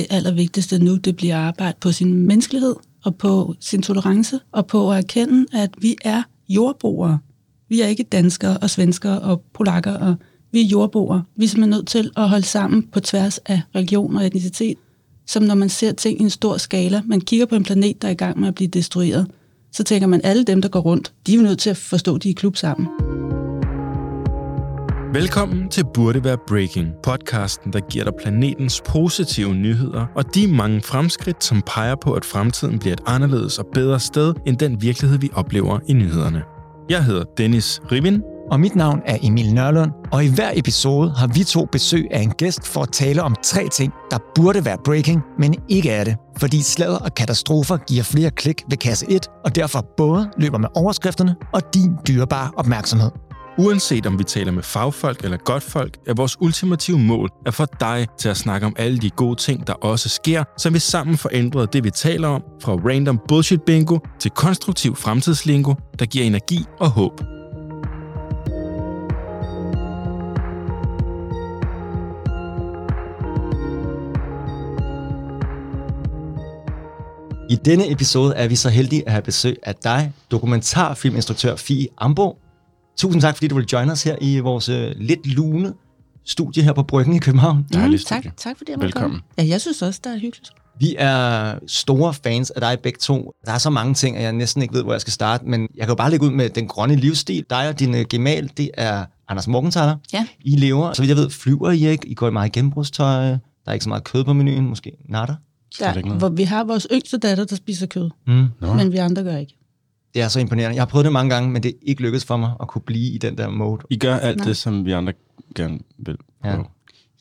det allervigtigste nu, det bliver at arbejde på sin menneskelighed og på sin tolerance og på at erkende, at vi er jordboere. Vi er ikke danskere og svenskere og polakker, og vi er jordboere. Vi er simpelthen nødt til at holde sammen på tværs af religion og etnicitet, som når man ser ting i en stor skala. Man kigger på en planet, der er i gang med at blive destrueret. Så tænker man, alle dem, der går rundt, de er jo nødt til at forstå, at de er i klub sammen. Velkommen til Burde Være Breaking, podcasten, der giver dig planetens positive nyheder og de mange fremskridt, som peger på, at fremtiden bliver et anderledes og bedre sted, end den virkelighed, vi oplever i nyhederne. Jeg hedder Dennis Rivin. Og mit navn er Emil Nørlund, og i hver episode har vi to besøg af en gæst for at tale om tre ting, der burde være breaking, men ikke er det. Fordi sladder og katastrofer giver flere klik ved kasse 1, og derfor både løber med overskrifterne og din dyrebare opmærksomhed. Uanset om vi taler med fagfolk eller godtfolk, er vores ultimative mål at få dig til at snakke om alle de gode ting, der også sker, så vi sammen får ændret det, vi taler om, fra random bullshit bingo til konstruktiv fremtidslingo, der giver energi og håb. I denne episode er vi så heldige at have besøg af dig, dokumentarfilminstruktør Fie Ambo. Tusind tak, fordi du vil join os her i vores øh, lidt lune studie her på Bryggen i København. Mm, tak, tak fordi jeg måtte Velkommen. komme. Ja, jeg synes også, det er hyggeligt. Vi er store fans af dig begge to. Der er så mange ting, at jeg næsten ikke ved, hvor jeg skal starte, men jeg kan jo bare lægge ud med den grønne livsstil. Dig og din øh, gemal, det er Anders Morgenthaler. Ja. I lever, så vidt jeg ved, flyver I ikke. I går i meget genbrugstøj. Der er ikke så meget kød på menuen, måske natter. Der, hvor vi har vores yngste datter, der spiser kød, Mm. Nå. men vi andre gør ikke. Det er så imponerende. Jeg har prøvet det mange gange, men det er ikke lykkedes for mig at kunne blive i den der mode. I gør alt Nej. det, som vi andre gerne vil. Ja. prøve.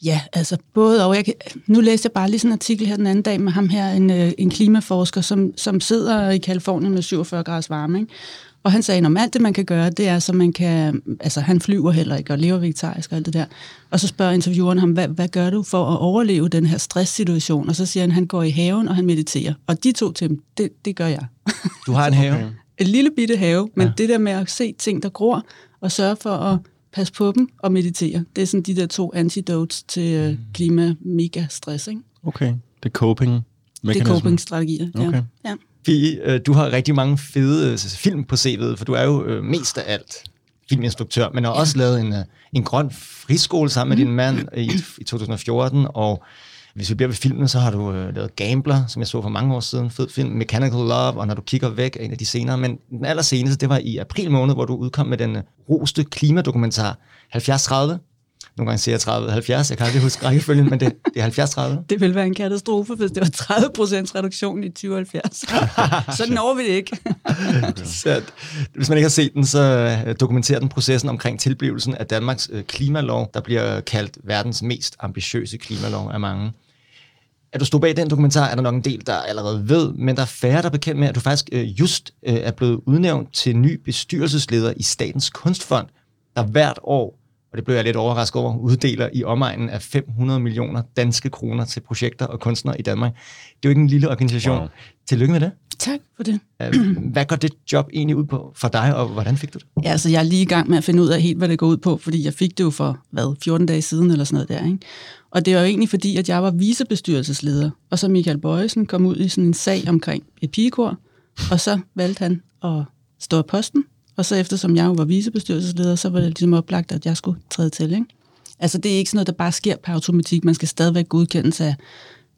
Ja, altså både og. Jeg kan, nu læste jeg bare lige sådan en artikel her den anden dag med ham her, en, øh, en klimaforsker, som, som sidder i Kalifornien med 47 graders varme. Ikke? Og han sagde, at alt det, man kan gøre, det er, så man kan... Altså, han flyver heller ikke og lever vegetarisk og alt det der. Og så spørger intervieweren ham, hvad, hvad gør du for at overleve den her stresssituation? Og så siger han, at han går i haven, og han mediterer. Og de to ting, det, det gør jeg. Du har en have. En lille bitte have, men Ja. ja. det der med at se ting, der gror, og sørge for at passe på dem og meditere, det er sådan de der to antidotes til mm. klima-mega-stress, ikke? Okay, det er coping Det er coping-strategier. Okay. Ja. ja. Fie, øh, du har rigtig mange fede øh, film på CV'et, for du er jo øh, mest af alt filminstruktør, men har også lavet en, øh, en grøn friskole sammen med din mand i, i 2014, og hvis vi bliver ved filmen, så har du øh, lavet Gambler, som jeg så for mange år siden, fed film, Mechanical Love, og Når du kigger væk er en af de senere, men den allerseneste, det var i april måned, hvor du udkom med den øh, roste klimadokumentar. 7030. Nogle gange siger jeg 30 70, jeg kan aldrig huske rækkefølgen, men det, det er 70 30. Det ville være en katastrofe, hvis det var 30% reduktion i 2070. Sådan når vi det ikke. Så hvis man ikke har set den, så øh, dokumenterer den processen omkring tilblivelsen af Danmarks øh, klimalov, der bliver kaldt verdens mest ambitiøse klimalov af mange. At du stod bag den dokumentar, er der nok en del, der allerede ved, men der er færre, der er bekendt med, at du faktisk øh, just øh, er blevet udnævnt til ny bestyrelsesleder i Statens Kunstfond, der hvert år, og det blev jeg lidt overrasket over, uddeler i omegnen af 500 millioner danske kroner til projekter og kunstnere i Danmark. Det er jo ikke en lille organisation. Wow. Tillykke med det. Tak for det. Øh, Hvad går det job egentlig ud på for dig, og hvordan fik du det? Ja, altså jeg er lige i gang med at finde ud af helt, hvad det går ud på, fordi jeg fik det jo for, hvad, 14 dage siden eller sådan noget der, ikke? Og det var jo egentlig fordi, at jeg var vicebestyrelsesleder, og så Michael Bøjesen kom ud i sådan en sag omkring et pigekor, og så valgte han at stå af posten, og så eftersom jeg jo var vicebestyrelsesleder, så var det ligesom oplagt, at jeg skulle træde til, ikke? Altså det er ikke sådan noget, der bare sker per automatik, man skal stadigvæk godkendes af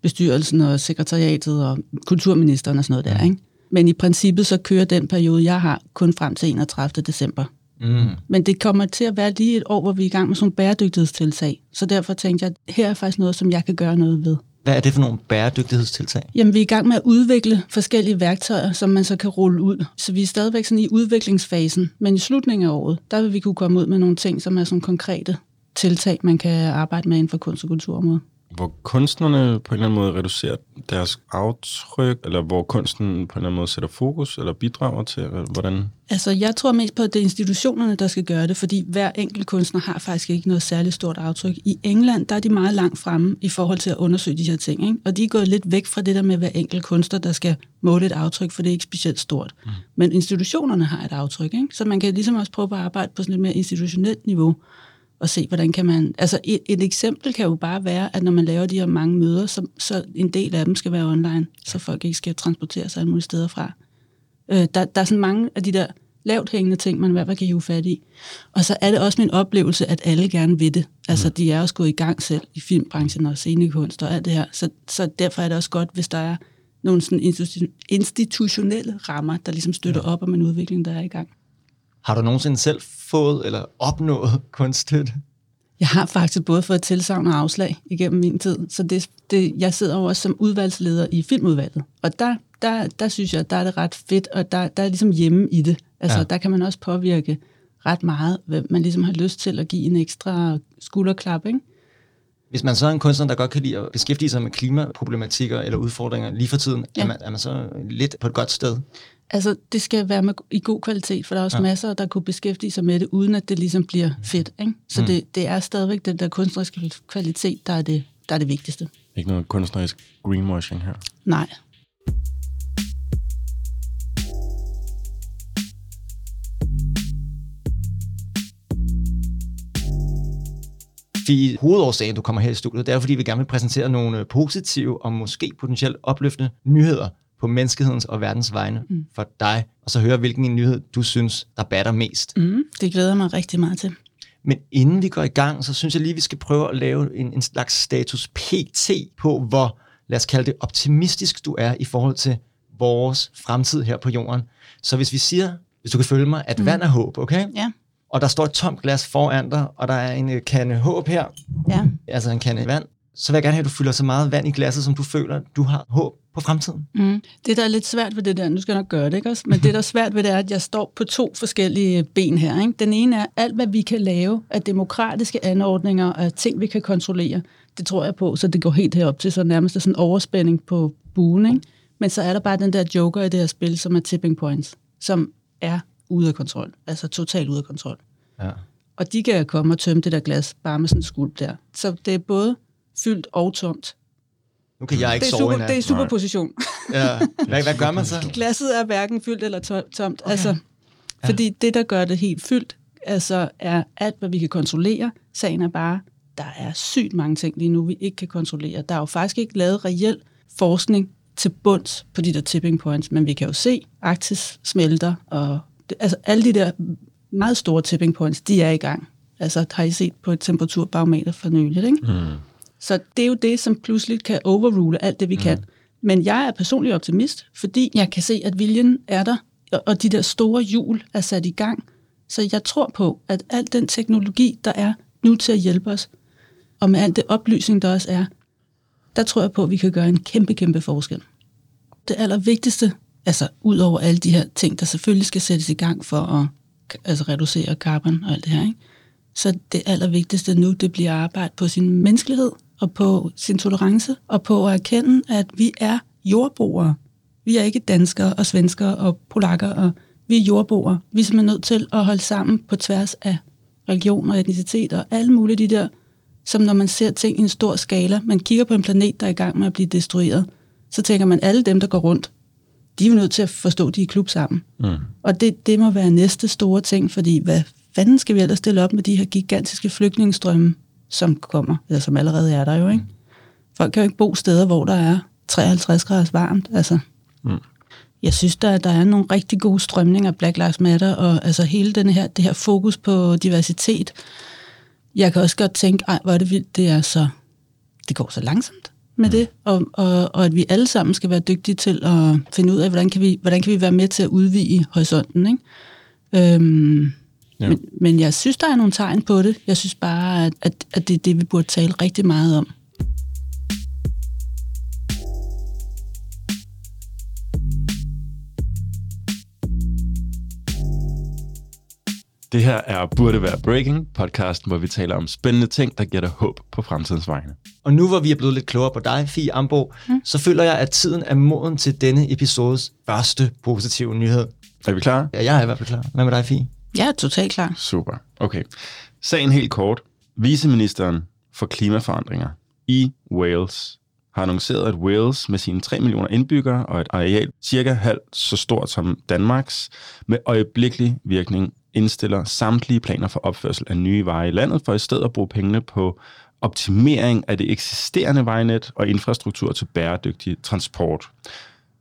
bestyrelsen og sekretariatet og kulturministeren og sådan noget der, ikke? Men i princippet så kører den periode, jeg har, kun frem til 31. december. Mm. Men det kommer til at være lige et år, hvor vi er i gang med sådan nogle bæredygtighedstiltag. Så derfor tænkte jeg, at her er faktisk noget, som jeg kan gøre noget ved. Hvad er det for nogle bæredygtighedstiltag? Jamen, vi er i gang med at udvikle forskellige værktøjer, som man så kan rulle ud. Så vi er stadigvæk sådan i udviklingsfasen. Men i slutningen af året, der vil vi kunne komme ud med nogle ting, som er sådan konkrete tiltag, man kan arbejde med inden for kunst- og kulturområdet. Hvor kunstnerne på en eller anden måde reducerer deres aftryk, eller hvor kunsten på en eller anden måde sætter fokus, eller bidrager til, eller hvordan? Altså, jeg tror mest på, at det er institutionerne, der skal gøre det, fordi hver enkelt kunstner har faktisk ikke noget særligt stort aftryk. I England, der er de meget langt fremme i forhold til at undersøge de her ting, ikke? og de er gået lidt væk fra det der med hver enkelt kunstner, der skal måle et aftryk, for det er ikke specielt stort. Mm. Men institutionerne har et aftryk, ikke? så man kan ligesom også prøve at arbejde på sådan et mere institutionelt niveau, og se, hvordan kan man... Altså et, et eksempel kan jo bare være, at når man laver de her mange møder, så, så en del af dem skal være online, så folk ikke skal transportere sig alle mulige steder fra. Øh, der, der er sådan mange af de der lavt hængende ting, man i hvert fald kan hive fat i. Og så er det også min oplevelse, at alle gerne vil det. Altså, mm. de er også gået i gang selv i filmbranchen og scenekunst og alt det her. Så, så derfor er det også godt, hvis der er nogle sådan institutionelle rammer, der ligesom støtter ja. op om en udvikling, der er i gang. Har du nogensinde selv fået eller opnået kunststøtte? Jeg har faktisk både fået tilsavn og afslag igennem min tid, så det, det, jeg sidder også som udvalgsleder i filmudvalget, og der, der, der synes jeg, der er det ret fedt, og der, der er ligesom hjemme i det. Altså, ja. der kan man også påvirke ret meget, hvad man ligesom har lyst til at give en ekstra skulderklap, ikke? Hvis man så er en kunstner, der godt kan lide at beskæftige sig med klimaproblematikker eller udfordringer lige for tiden, ja. er, man, er man så lidt på et godt sted? Altså, det skal være med, i god kvalitet, for der er også ja. masser, der kunne beskæftige sig med det, uden at det ligesom bliver fedt. Ikke? Så mm. det, det er stadigvæk den der kunstneriske kvalitet, der er det, der er det vigtigste. Ikke noget kunstnerisk greenwashing her? Nej. Fie, hovedårsagen, du kommer her i studiet, det er fordi, vi gerne vil præsentere nogle positive og måske potentielt opløftende nyheder på menneskehedens og verdens vegne mm. for dig, og så høre, hvilken en nyhed du synes, der batter mest. Mm, det glæder mig rigtig meget til. Men inden vi går i gang, så synes jeg lige, vi skal prøve at lave en, en slags status PT på, hvor, lad os kalde det, optimistisk du er i forhold til vores fremtid her på jorden. Så hvis vi siger, hvis du kan følge mig, at mm. vand er håb, okay? Ja og der står et tomt glas foran dig, og der er en øh, kande håb her, ja. altså en kande vand, så vil jeg gerne have, at du fylder så meget vand i glasset, som du føler, du har håb på fremtiden. Mm. Det, der er lidt svært ved det der, nu skal jeg nok gøre det, ikke også? Men det, der er svært ved det, er, at jeg står på to forskellige ben her. Ikke? Den ene er, alt hvad vi kan lave af demokratiske anordninger og af ting, vi kan kontrollere, det tror jeg på, så det går helt herop til så nærmest sådan en overspænding på buen. Ikke? Men så er der bare den der joker i det her spil, som er tipping points, som er ude af kontrol. Altså totalt ude af kontrol. Ja. Og de kan komme og tømme det der glas bare med sådan en skulp der. Så det er både fyldt og tomt. Nu kan jeg ikke det er sove super, Det er superposition. ja. Hvad, hvad gør man så? Glasset er hverken fyldt eller tomt. Okay. Altså, ja. Fordi det, der gør det helt fyldt, altså er alt, hvad vi kan kontrollere. Sagen er bare, der er sygt mange ting lige nu, vi ikke kan kontrollere. Der er jo faktisk ikke lavet reel forskning til bunds på de der tipping points, men vi kan jo se, Arktis smelter, og det, altså alle de der meget store tipping points, de er i gang. Altså har I set på et temperaturbarometer for nyligt, ikke? Mm. Så det er jo det, som pludselig kan overrule alt det, vi mm. kan. Men jeg er personlig optimist, fordi jeg kan se, at viljen er der, og de der store hjul er sat i gang. Så jeg tror på, at al den teknologi, der er nu til at hjælpe os, og med al det oplysning, der også er, der tror jeg på, at vi kan gøre en kæmpe, kæmpe forskel. Det allervigtigste, altså ud over alle de her ting, der selvfølgelig skal sættes i gang for at altså reducere carbon og alt det her. Ikke? Så det allervigtigste nu, det bliver arbejde på sin menneskelighed og på sin tolerance og på at erkende, at vi er jordboere. Vi er ikke danskere og svenskere og polakker, og vi er jordboere. Vi er simpelthen nødt til at holde sammen på tværs af religion og etnicitet og alle mulige de der, som når man ser ting i en stor skala, man kigger på en planet, der er i gang med at blive destrueret, så tænker man, alle dem, der går rundt, de er jo nødt til at forstå, at de er i klub sammen. Mm. Og det, det må være næste store ting, fordi hvad fanden skal vi ellers stille op med de her gigantiske flygtningestrømme, som kommer, eller som allerede er der jo, ikke? Folk kan jo ikke bo steder, hvor der er 53 grader varmt, altså. Mm. Jeg synes, der, der er nogle rigtig gode strømninger, Black Lives Matter, og altså hele den her, det her fokus på diversitet. Jeg kan også godt tænke, ej, hvor er det vildt, det er så, det går så langsomt med mm. det, og, og, og at vi alle sammen skal være dygtige til at finde ud af, hvordan kan vi, hvordan kan vi være med til at udvide horisonten. Ikke? Øhm, ja. men, men jeg synes, der er nogle tegn på det. Jeg synes bare, at, at, at det er det, vi burde tale rigtig meget om. Det her er Burde Være Breaking, podcasten, hvor vi taler om spændende ting, der giver dig håb på fremtidens vegne. Og nu hvor vi er blevet lidt klogere på dig, Fie Ambo, mm. så føler jeg, at tiden er moden til denne episodes første positive nyhed. Er vi klar? Ja, jeg er i hvert fald klar. Hvad med dig, Fie? Ja, er totalt klar. Super. Okay. Sagen helt kort. Viseministeren for klimaforandringer i Wales har annonceret, at Wales med sine 3 millioner indbyggere og et areal cirka halvt så stort som Danmarks, med øjeblikkelig virkning indstiller samtlige planer for opførsel af nye veje i landet, for i stedet at bruge pengene på optimering af det eksisterende vejnet og infrastruktur til bæredygtig transport.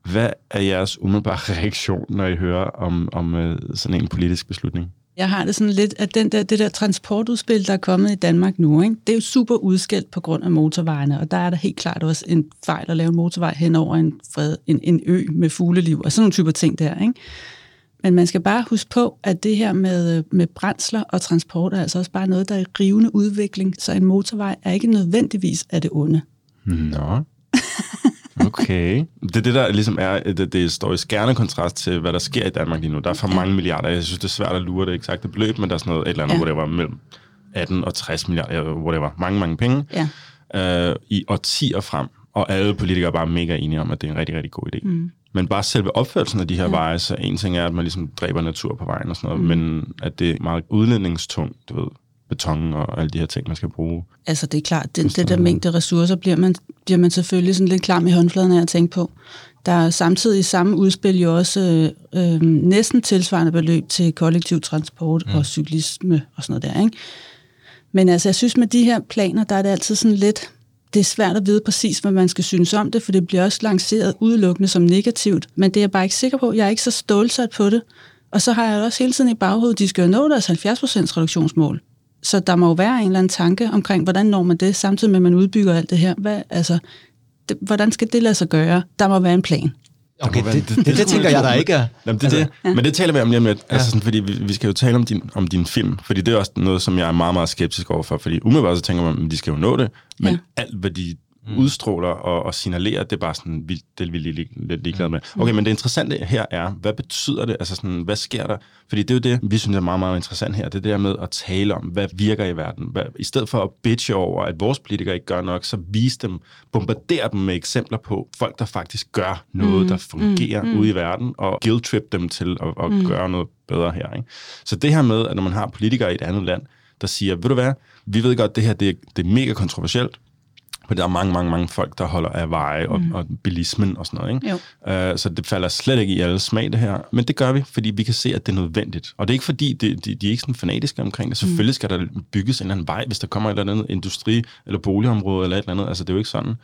Hvad er jeres umiddelbare reaktion, når I hører om, om øh, sådan en politisk beslutning? Jeg har det sådan lidt, at den der, det der transportudspil, der er kommet i Danmark nu, ikke, det er jo super udskilt på grund af motorvejene, og der er der helt klart også en fejl at lave en motorvej hen over en, fred, en, en ø med fugleliv og sådan nogle typer ting der. Ikke? Men man skal bare huske på, at det her med, med brændsler og transport er altså også bare noget, der er i rivende udvikling, så en motorvej er ikke nødvendigvis af det onde. Nå. Okay. Det er det, der ligesom er, det, det står i skærende kontrast til, hvad der sker i Danmark lige nu. Der er for mange milliarder. Jeg synes, det er svært at lure det eksakte beløb, men der er sådan noget, et eller andet, ja. var mellem 18 og 60 milliarder, hvor det var mange, mange penge, ja. øh, i årtier frem. Og alle politikere er bare mega enige om, at det er en rigtig, rigtig god idé. Mm. Men bare selve opførelsen af de her ja. veje, så en ting er, at man ligesom dræber natur på vejen og sådan noget, mm. men at det er meget udledningstungt, du ved, beton og alle de her ting, man skal bruge. Altså det er klart, det, det der mængde ressourcer bliver man, bliver man selvfølgelig sådan lidt klar med håndfladen af at tænke på. Der er samtidig i samme udspil jo også øh, øh, næsten tilsvarende beløb til kollektiv transport mm. og cyklisme og sådan noget der, ikke? Men altså, jeg synes med de her planer, der er det altid sådan lidt, det er svært at vide præcis, hvad man skal synes om det, for det bliver også lanceret udelukkende som negativt, men det er jeg bare ikke sikker på. Jeg er ikke så stålsat på det. Og så har jeg også hele tiden i baghovedet, de skal jo nå deres 70% reduktionsmål. Så der må jo være en eller anden tanke omkring, hvordan når man det, samtidig med, at man udbygger alt det her. Hvad, altså, det, hvordan skal det lade sig gøre? Der må være en plan. Okay, det, det, det, det, det tænker jeg, der ikke er. Jamen, det, altså, det. Ja. Men det taler vi om lige om lidt. Altså, sådan, fordi vi, vi skal jo tale om din, om din film, fordi det er også noget, som jeg er meget, meget skeptisk overfor. Fordi umiddelbart så tænker man, at de skal jo nå det, men ja. alt, hvad de mm. udstråler og, og signalerer, det er bare sådan, vi, det er vi lidt, lidt ligeglade med. Mm. Okay, men det interessante her er, hvad betyder det? Altså sådan, hvad sker der? Fordi det er jo det, vi synes er meget, meget interessant her. Det er der med at tale om, hvad virker i verden. Hvad, I stedet for at bitche over, at vores politikere ikke gør nok, så vis dem, bombardere dem med eksempler på folk, der faktisk gør noget, mm. der fungerer mm. ude i verden, og guilt-trip dem til at, at mm. gøre noget bedre her. Ikke? Så det her med, at når man har politikere i et andet land, der siger, ved du hvad, vi ved godt, at det her det er, det er mega kontroversielt, for der er mange, mange, mange folk, der holder af veje og, mm. og bilismen og sådan noget. Ikke? Jo. Uh, så det falder slet ikke i alle smag, det her. Men det gør vi, fordi vi kan se, at det er nødvendigt. Og det er ikke fordi, det, de, de er ikke sådan fanatiske omkring det. Selvfølgelig skal der bygges en eller anden vej, hvis der kommer et eller andet industri- eller boligområde eller et eller andet. Altså, det er jo ikke sådan.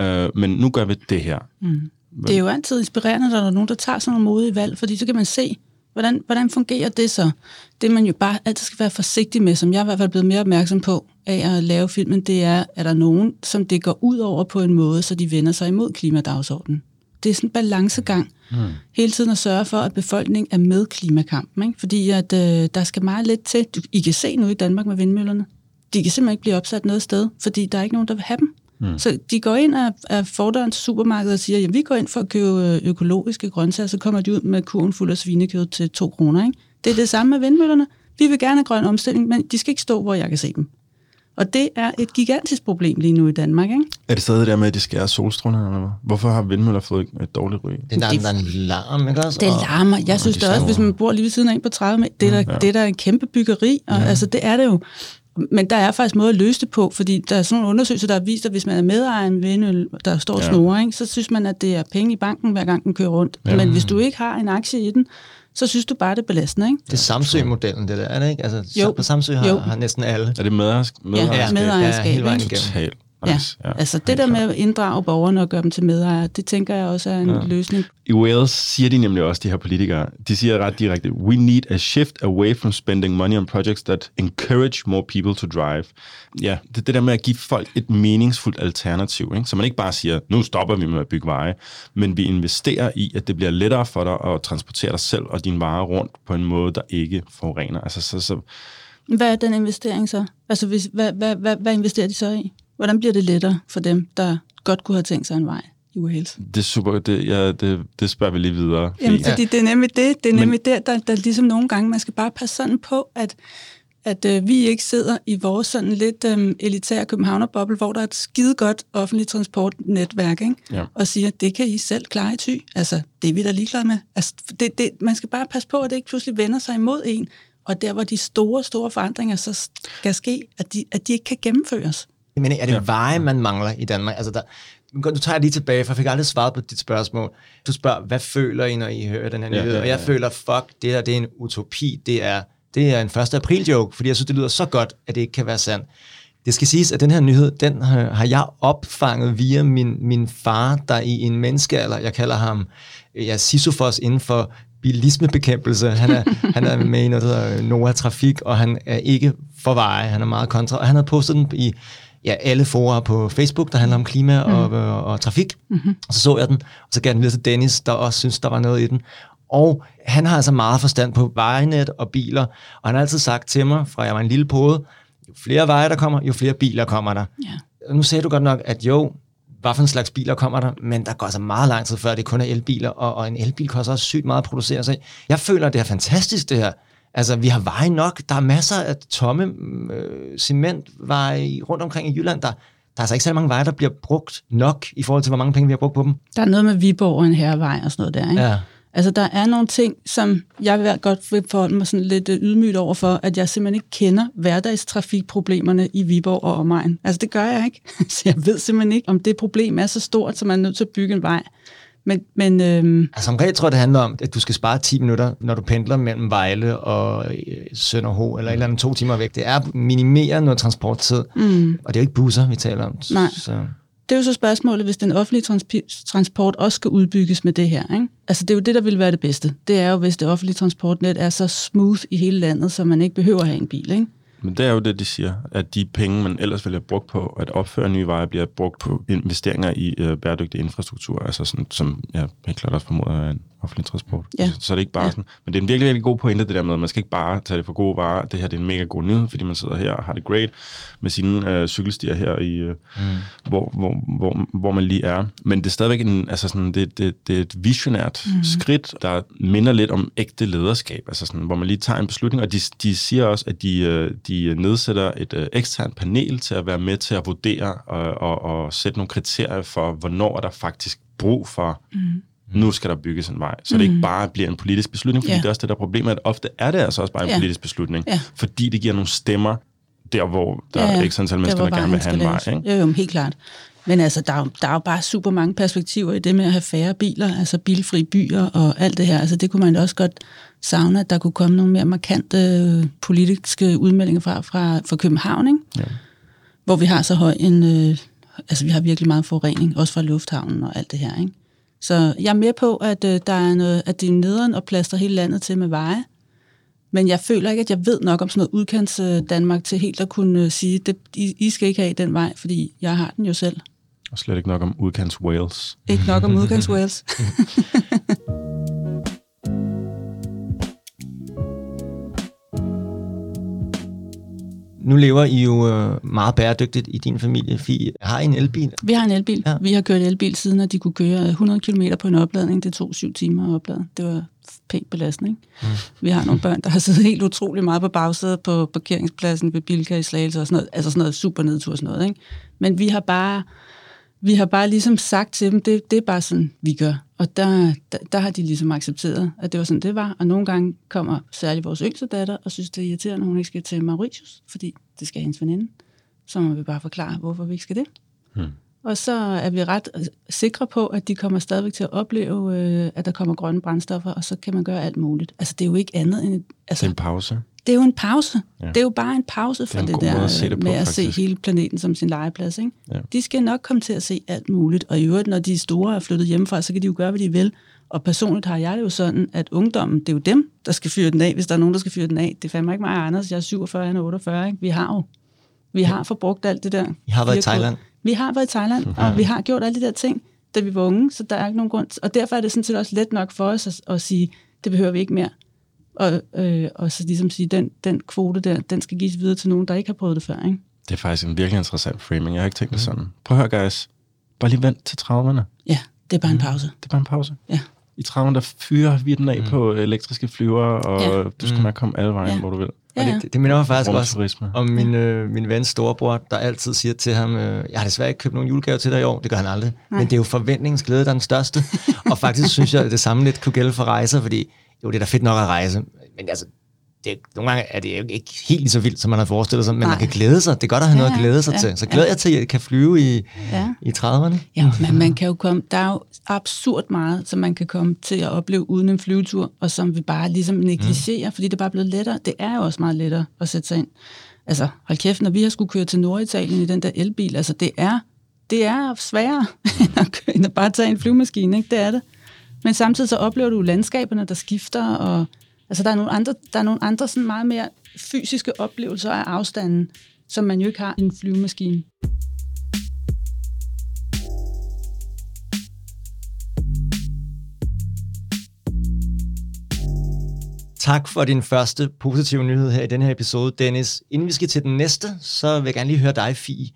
Uh, men nu gør vi det her. Mm. Det er jo altid inspirerende, når der er nogen, der tager sådan nogle modige valg, fordi så kan man se, hvordan, hvordan fungerer det så? Det man jo bare altid skal være forsigtig med, som jeg er i hvert fald blevet mere opmærksom på, af at lave filmen, det er, at der er nogen, som det går ud over på en måde, så de vender sig imod klimadagsordenen. Det er sådan en balancegang. Mm. Hele tiden at sørge for, at befolkningen er med klimakampen. Ikke? Fordi at, øh, der skal meget lidt til. Du, I kan se nu i Danmark med vindmøllerne. De kan simpelthen ikke blive opsat noget sted, fordi der er ikke nogen, der vil have dem. Mm. Så de går ind af, af fordøren til supermarkedet og siger, at vi går ind for at købe øh, økologiske grøntsager, så kommer de ud med kurven fuld af svinekød til 2 kroner. Ikke? Det er det samme med vindmøllerne. Vi vil gerne have grøn omstilling, men de skal ikke stå, hvor jeg kan se dem. Og det er et gigantisk problem lige nu i Danmark, ikke? Er det stadig der med, at de skærer solstrålerne, eller hvad? Hvorfor har vindmøller fået et dårligt ryg? Det er der, en larm, ikke også? Det larmer. Jeg synes det også, hvis man bor lige ved siden af en på 30 meter, det er der, ja. det er der en kæmpe byggeri, og ja. altså det er det jo. Men der er faktisk måde at løse det på, fordi der er sådan nogle undersøgelser, der har vist, at hvis man er medejer en vindøl, der står ja. snore, ikke, så synes man, at det er penge i banken, hver gang den kører rundt. Ja. Men hvis du ikke har en aktie i den, så synes du bare, det er belastende. Ikke? Det er Samsø-modellen, det der, er det ikke? Altså, jo. På Samsø har, jo. har næsten alle. Er det medejerskab? Ja, medejerskab. Ja, hele vejen igennem. Totalt. Ja, ja, altså det der med at inddrage borgerne og gøre dem til medejere, det tænker jeg også er en ja. løsning. I Wales siger de nemlig også, de her politikere, de siger ret direkte, we need a shift away from spending money on projects that encourage more people to drive. Ja, det det der med at give folk et meningsfuldt alternativ, ikke? så man ikke bare siger, nu stopper vi med at bygge veje, men vi investerer i, at det bliver lettere for dig at transportere dig selv og dine varer rundt på en måde, der ikke forurener. Altså, så, så, hvad er den investering så? Altså, hvis, hvad, hvad, hvad, hvad investerer de så i? Hvordan bliver det lettere for dem, der godt kunne have tænkt sig en vej i Wales? Det er super, det, ja, det, det spørger vi lige videre. Jamen, fordi det er nemlig det, det er nemlig Men, der, der, der ligesom nogle gange, man skal bare passe sådan på, at at øh, vi ikke sidder i vores sådan lidt øh, elitære københavnerboble, hvor der er et skide godt offentligt transportnetværk, ikke? Ja. og siger, at det kan I selv klare i ty. Altså, det er vi da ligeglade med. Altså, det, det, man skal bare passe på, at det ikke pludselig vender sig imod en, og der, hvor de store, store forandringer så skal ske, at de, at de ikke kan gennemføres. Men er det ja. veje, man mangler i Danmark? Altså, der, nu tager lige tilbage, for jeg fik aldrig svaret på dit spørgsmål. Du spørger, hvad føler I, når I hører den her nyhed? Ja, ja, ja. Og jeg føler, fuck, det her det er en utopi. Det er det er en 1. april joke, fordi jeg synes, det lyder så godt, at det ikke kan være sandt. Det skal siges, at den her nyhed, den har jeg opfanget via min, min far, der i en menneskealder, jeg kalder ham ja, Sisyphos inden for bilismebekæmpelse. Han er, han er med i noget, der hedder Nova Trafik, og han er ikke for veje. Han er meget kontra. Og han havde postet den i ja, alle forer på Facebook, der handler om klima og, mm. og, og trafik. Mm-hmm. Og så så jeg den, og så gav den videre til Dennis, der også synes, der var noget i den. Og han har altså meget forstand på vejnet og biler, og han har altid sagt til mig, fra jeg var en lille pode, jo flere veje der kommer, jo flere biler kommer der. Ja. Nu sagde du godt nok, at jo, hvad for en slags biler kommer der, men der går så meget lang tid før, det kun er elbiler, og, og en elbil koster også sygt meget at producere sig. Jeg føler, det er fantastisk det her. Altså, vi har veje nok. Der er masser af tomme øh, cementveje rundt omkring i Jylland. Der, der er altså ikke så mange veje, der bliver brugt nok i forhold til, hvor mange penge vi har brugt på dem. Der er noget med Viborg og en herrevej og sådan noget der, ikke? Ja. Altså, der er nogle ting, som jeg vil godt vil forholde mig sådan lidt øh, ydmygt over for, at jeg simpelthen ikke kender hverdagstrafikproblemerne i Viborg og omegn. Altså, det gør jeg ikke. Så jeg ved simpelthen ikke, om det problem er så stort, så man er nødt til at bygge en vej. Men, men, øhm... Altså som regel tror jeg, det handler om, at du skal spare 10 minutter, når du pendler mellem Vejle og øh, Sønderho, eller et eller andet to timer væk. Det er at minimere noget transporttid, mm. og det er jo ikke busser, vi taler om. Nej. Så det er jo så spørgsmålet, hvis den offentlige trans- transport også skal udbygges med det her. Ikke? Altså det er jo det, der vil være det bedste. Det er jo, hvis det offentlige transportnet er så smooth i hele landet, så man ikke behøver at have en bil. Ikke? Men det er jo det, de siger, at de penge, man ellers ville have brugt på at opføre nye veje, bliver brugt på investeringer i øh, bæredygtig infrastruktur, altså sådan, som jeg helt klart også formoder er en offentlig transport. Ja. Så, så er det ikke bare Ja. sådan. Men det er en virkelig, virkelig god pointe, det der med, at man skal ikke bare tage det for gode varer. Det her det er en mega god nyhed, fordi man sidder her og har det great med sine øh, cykelstier her, i, øh, mm. hvor, hvor, hvor, hvor man lige er. Men det er stadigvæk en, altså sådan, det, det, det er et visionært mm. skridt, der minder lidt om ægte lederskab, altså sådan, hvor man lige tager en beslutning, og de, de siger også, at de, øh, de nedsætter et øh, eksternt panel til at være med til at vurdere og, og, og sætte nogle kriterier for, hvornår er der faktisk brug for mm nu skal der bygges en vej. Så mm. det ikke bare bliver en politisk beslutning, fordi Ja. det er også det der problem, at ofte er det altså også bare en Ja. politisk beslutning, Ja. fordi det giver nogle stemmer der, hvor der ja. er ikke antal mennesker, der, hvor gerne vil have en vej. Ikke? Jo, jo, helt klart. Men altså, der er, jo, der er jo bare super mange perspektiver i det med at have færre biler, altså bilfri byer og alt det her. Altså, det kunne man også godt savne, at der kunne komme nogle mere markante øh, politiske udmeldinger fra, fra, fra København, ikke? Ja. hvor vi har så høj en... Øh, altså, vi har virkelig meget forurening, også fra lufthavnen og alt det her, ikke? Så jeg er med på, at, øh, der er noget, at det er nederen og plaster hele landet til med veje. Men jeg føler ikke, at jeg ved nok om sådan noget udkants øh, Danmark til helt at kunne øh, sige, I, I skal ikke have den vej, fordi jeg har den jo selv. Og slet ikke nok om udkants Wales. Ikke nok om udkants Wales. Nu lever I jo øh, meget bæredygtigt i din familie, Fie. Har I en elbil? Vi har en elbil. Ja. Ja. Vi har kørt elbil siden, at de kunne køre 100 km på en opladning. Det tog syv timer at oplade. Det var pænt belastning. Mm. Vi har nogle børn, der har siddet helt utrolig meget på bagsædet på parkeringspladsen ved Bilka i Slagelse og sådan noget. Altså sådan noget super nedtur og sådan noget. Ikke? Men vi har bare... Vi har bare ligesom sagt til dem, det, det er bare sådan, vi gør. Og der, der, der har de ligesom accepteret, at det var sådan, det var. Og nogle gange kommer særligt vores yngste datter og synes, det er irriterende, at hun ikke skal til Mauritius, fordi det skal hendes veninde. Så må vi bare forklare, hvorfor vi ikke skal det. Hmm. Og så er vi ret øh, sikre på, at de kommer stadigvæk til at opleve, øh, at der kommer grønne brændstoffer, og så kan man gøre alt muligt. Altså, det er jo ikke andet end... et- Det Altså, er en pause. det er jo en pause. Ja. Det er jo bare en pause for en det, god der at se det på, med at faktisk. se hele planeten som sin legeplads. Ikke? Ja. De skal nok komme til at se alt muligt. Og i øvrigt, når de er store og er flyttet hjemmefra, så kan de jo gøre, hvad de vil. Og personligt har jeg det jo sådan, at ungdommen, det er jo dem, der skal fyre den af, hvis der er nogen, der skal fyre den af. Det er fandme ikke mig og Anders. Jeg er 47, han er 48. Ikke? Vi har jo vi har forbrugt alt det der. I har været i. Thailand. Vi har været i Thailand, og vi har gjort alle de der ting, da vi var unge, så der er ikke nogen grund. Og derfor er det sådan set også let nok for os at, at sige, det behøver vi ikke mere. Og, øh, og så ligesom sige, den, den kvote der, den skal gives videre til nogen, der ikke har prøvet det før. Ikke? Det er faktisk en virkelig interessant framing. Jeg har ikke tænkt det sådan. Prøv at høre, guys. Bare lige vent til 30'erne. Ja, det er bare en pause. Det er bare en pause. Ja. I 30'erne, der fyrer vi den af mm. på elektriske flyver, og Ja. du skal nok komme alle vejen, ja. hvor du vil. Ja, Og det, det minder mig faktisk også om min, øh, min vens storebror, der altid siger til ham, øh, jeg har desværre ikke købt nogen julegave til dig i år, det gør han aldrig, Nej. men det er jo forventningens glæde, der er den største. og faktisk synes jeg, at det samme lidt kunne gælde for rejser, fordi jo, det er da fedt nok at rejse, men altså, det, nogle gange er det jo ikke helt så vildt, som man har forestillet sig, men Nej. man kan glæde sig. Det er godt at have Ja, noget at glæde sig ja, til. Så glæder ja. jeg til, at jeg kan flyve i, Ja. i 30'erne. Ja, men man kan jo komme, der er jo absurd meget, som man kan komme til at opleve uden en flyvetur, og som vi bare ligesom negligerer, mm. fordi det er bare blevet lettere. Det er jo også meget lettere at sætte sig ind. Altså, hold kæft, når vi har skulle køre til Norditalien i den der elbil, altså det er, det er sværere end at bare tage en flyvemaskine, ikke? Det er det. Men samtidig så oplever du landskaberne, der skifter, og altså der er nogle andre, der er nogle andre sådan meget mere fysiske oplevelser af afstanden, som man jo ikke har i en flyvemaskine. Tak for din første positive nyhed her i den her episode, Dennis. Inden vi skal til den næste, så vil jeg gerne lige høre dig, Fie.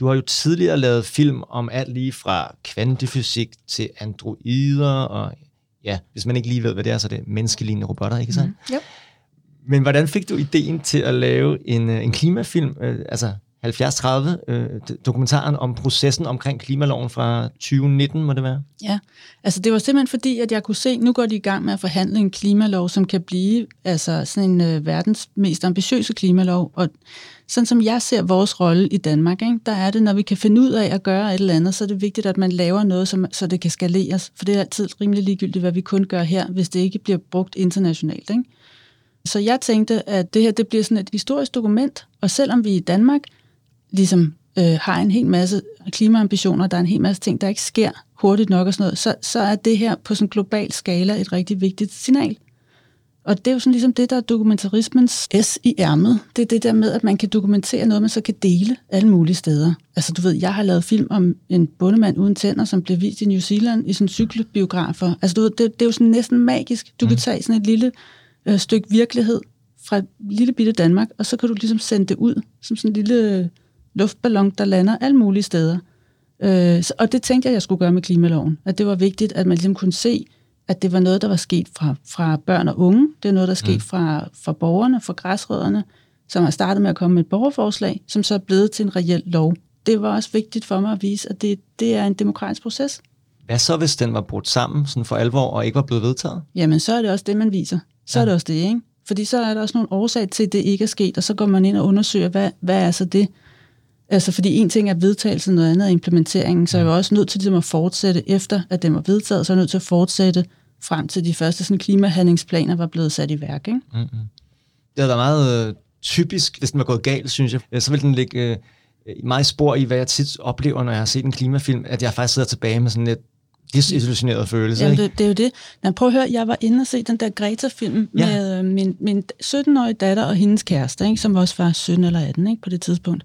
Du har jo tidligere lavet film om alt lige fra kvantefysik til androider, og ja, hvis man ikke lige ved, hvad det er, så er det menneskelignende robotter, ikke sandt? Jo. Men hvordan fik du ideen til at lave en, øh, en klimafilm, øh, altså 7030, øh, dokumentaren om processen omkring klimaloven fra 2019, må det være? Ja, altså det var simpelthen fordi, at jeg kunne se, nu går de i gang med at forhandle en klimalov, som kan blive altså sådan en øh, verdens mest ambitiøse klimalov. Og sådan som jeg ser vores rolle i Danmark, ikke, der er det, når vi kan finde ud af at gøre et eller andet, så er det vigtigt, at man laver noget, som, så det kan skaleres. For det er altid rimelig ligegyldigt, hvad vi kun gør her, hvis det ikke bliver brugt internationalt. Ikke? Så jeg tænkte, at det her det bliver sådan et historisk dokument, og selvom vi i Danmark ligesom øh, har en hel masse klimaambitioner, der er en hel masse ting, der ikke sker hurtigt nok og sådan noget, så, så er det her på sådan en global skala et rigtig vigtigt signal. Og det er jo sådan ligesom det, der er dokumentarismens S i ærmet. Det er det der med, at man kan dokumentere noget, man så kan dele alle mulige steder. Altså du ved, jeg har lavet film om en bondemand uden tænder, som blev vist i New Zealand i sådan cykelbiografer. Altså du ved, det, det er jo sådan næsten magisk. Du kan tage sådan et lille øh, stykke virkelighed fra et lille bitte Danmark, og så kan du ligesom sende det ud som sådan en lille luftballon, der lander alle mulige steder. Øh, og det tænkte jeg, jeg skulle gøre med klimaloven. At det var vigtigt, at man ligesom kunne se, at det var noget, der var sket fra, fra børn og unge. Det er noget, der er sket mm. fra, fra borgerne, fra græsrødderne, som har startet med at komme med et borgerforslag, som så er blevet til en reel lov. Det var også vigtigt for mig at vise, at det, det er en demokratisk proces. Hvad så, hvis den var brudt sammen sådan for alvor og ikke var blevet vedtaget? Jamen, så er det også det, man viser. Så ja. er det også det, ikke? Fordi så er der også nogle årsager til, at det ikke er sket, og så går man ind og undersøger, hvad, hvad er så det? Altså, fordi en ting er vedtagelsen, noget andet er implementeringen, så er jeg jo også nødt til ligesom at fortsætte efter, at den var vedtaget, så er jeg nødt til at fortsætte frem til de første sådan, klimahandlingsplaner var blevet sat i værk, ikke? Mm-hmm. Det har været meget øh, typisk, hvis den var gået galt, synes jeg. Så vil den ligge øh, meget spor i, hvad jeg tit oplever, når jeg har set en klimafilm, at jeg faktisk sidder tilbage med sådan lidt desillusioneret følelse. Jamen, det, det er jo det. Nå, prøv at høre, jeg var inde og se den der Greta-film ja. med øh, min, min 17-årige datter og hendes kæreste, ikke, som også var 17 eller 18 ikke, på det tidspunkt.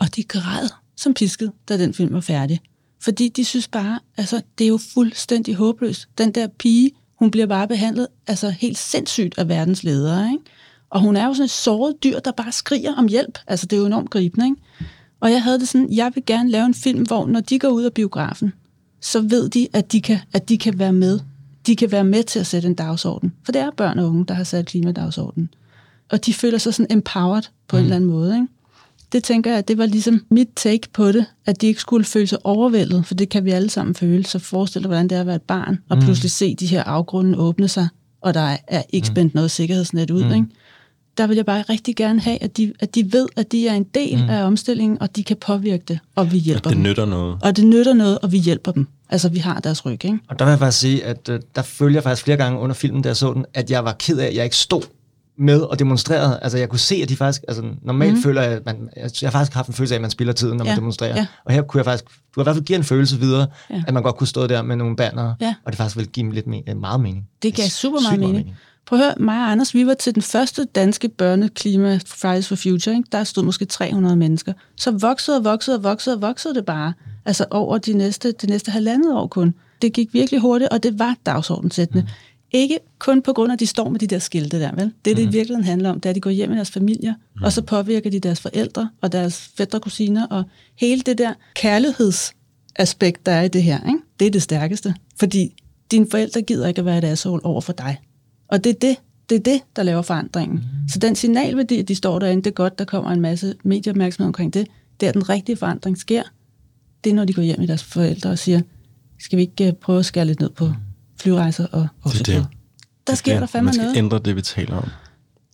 Og de græd som pisket, da den film var færdig. Fordi de synes bare, altså, det er jo fuldstændig håbløst. Den der pige, hun bliver bare behandlet altså, helt sindssygt af verdens ledere. Ikke? Og hun er jo sådan et såret dyr, der bare skriger om hjælp. Altså, det er jo enormt gribende. Ikke? Og jeg havde det sådan, jeg vil gerne lave en film, hvor når de går ud af biografen, så ved de, at de kan, at de kan være med. De kan være med til at sætte en dagsorden. For det er børn og unge, der har sat klimadagsordenen. Og de føler sig sådan empowered på mm. en eller anden måde. Ikke? Det tænker jeg, at det var ligesom mit take på det, at de ikke skulle føle sig overvældet, for det kan vi alle sammen føle. Så forestil dig, hvordan det er at være et barn, og Mm. pludselig se de her afgrunde åbne sig, og der er ikke spændt noget sikkerhedsnet ud. Mm. Ikke? Der vil jeg bare rigtig gerne have, at de, at de ved, at de er en del Mm. mm. af omstillingen, og de kan påvirke det, og vi hjælper Det dem. nytter noget. Og det nytter noget, og vi hjælper dem. Altså, vi har deres ryg, ikke? Og der vil jeg faktisk sige, at øh, der følger jeg faktisk flere gange under filmen, da jeg så den, at jeg var ked af, at jeg ikke stod med og demonstrerede. Altså, jeg kunne se, at de faktisk... Altså, normalt mm. Føler jeg, at man... Jeg, jeg har faktisk haft en følelse af, at man spiller tiden, når man Ja, demonstrerer. ja. Og her kunne jeg faktisk... Du har i hvert fald givet en følelse videre, Ja. at man godt kunne stå der med nogle bannere, Ja. og det faktisk ville give lidt me- meget mening. Det gav super Sygt meget mening. Prøv at høre, mig og Anders, vi var til den første danske børneklima Fridays for Future. Ikke? Der stod måske 300 mennesker. Så voksede og voksede og voksede og voksede det bare. Altså over de næste, de næste halvandet år kun. Det gik virkelig hurtigt, og det var dagsordensættende. Mm. Ikke kun på grund af, at de står med de der skilte der, vel? Det, det i virkeligheden handler om, det er, at de går hjem med deres familier, mm. og så påvirker de deres forældre og deres fædre og kusiner, og hele det der kærlighedsaspekt, der er i det her, ikke? det er det stærkeste. Fordi dine forældre gider ikke at være et asshole over for dig. Og det er det, det er det, der laver forandringen. Mm. Så den signalværdi, at de står derinde, det er godt, der kommer en masse medieopmærksomhed omkring det. Det er, den rigtige forandring sker. Det er, når de går hjem i deres forældre og siger, skal vi ikke øh, prøve at skære lidt ned på flyrejser og Det er oksekød? det. Der sker Det- der fandme Man skal noget. ændre det, vi taler om.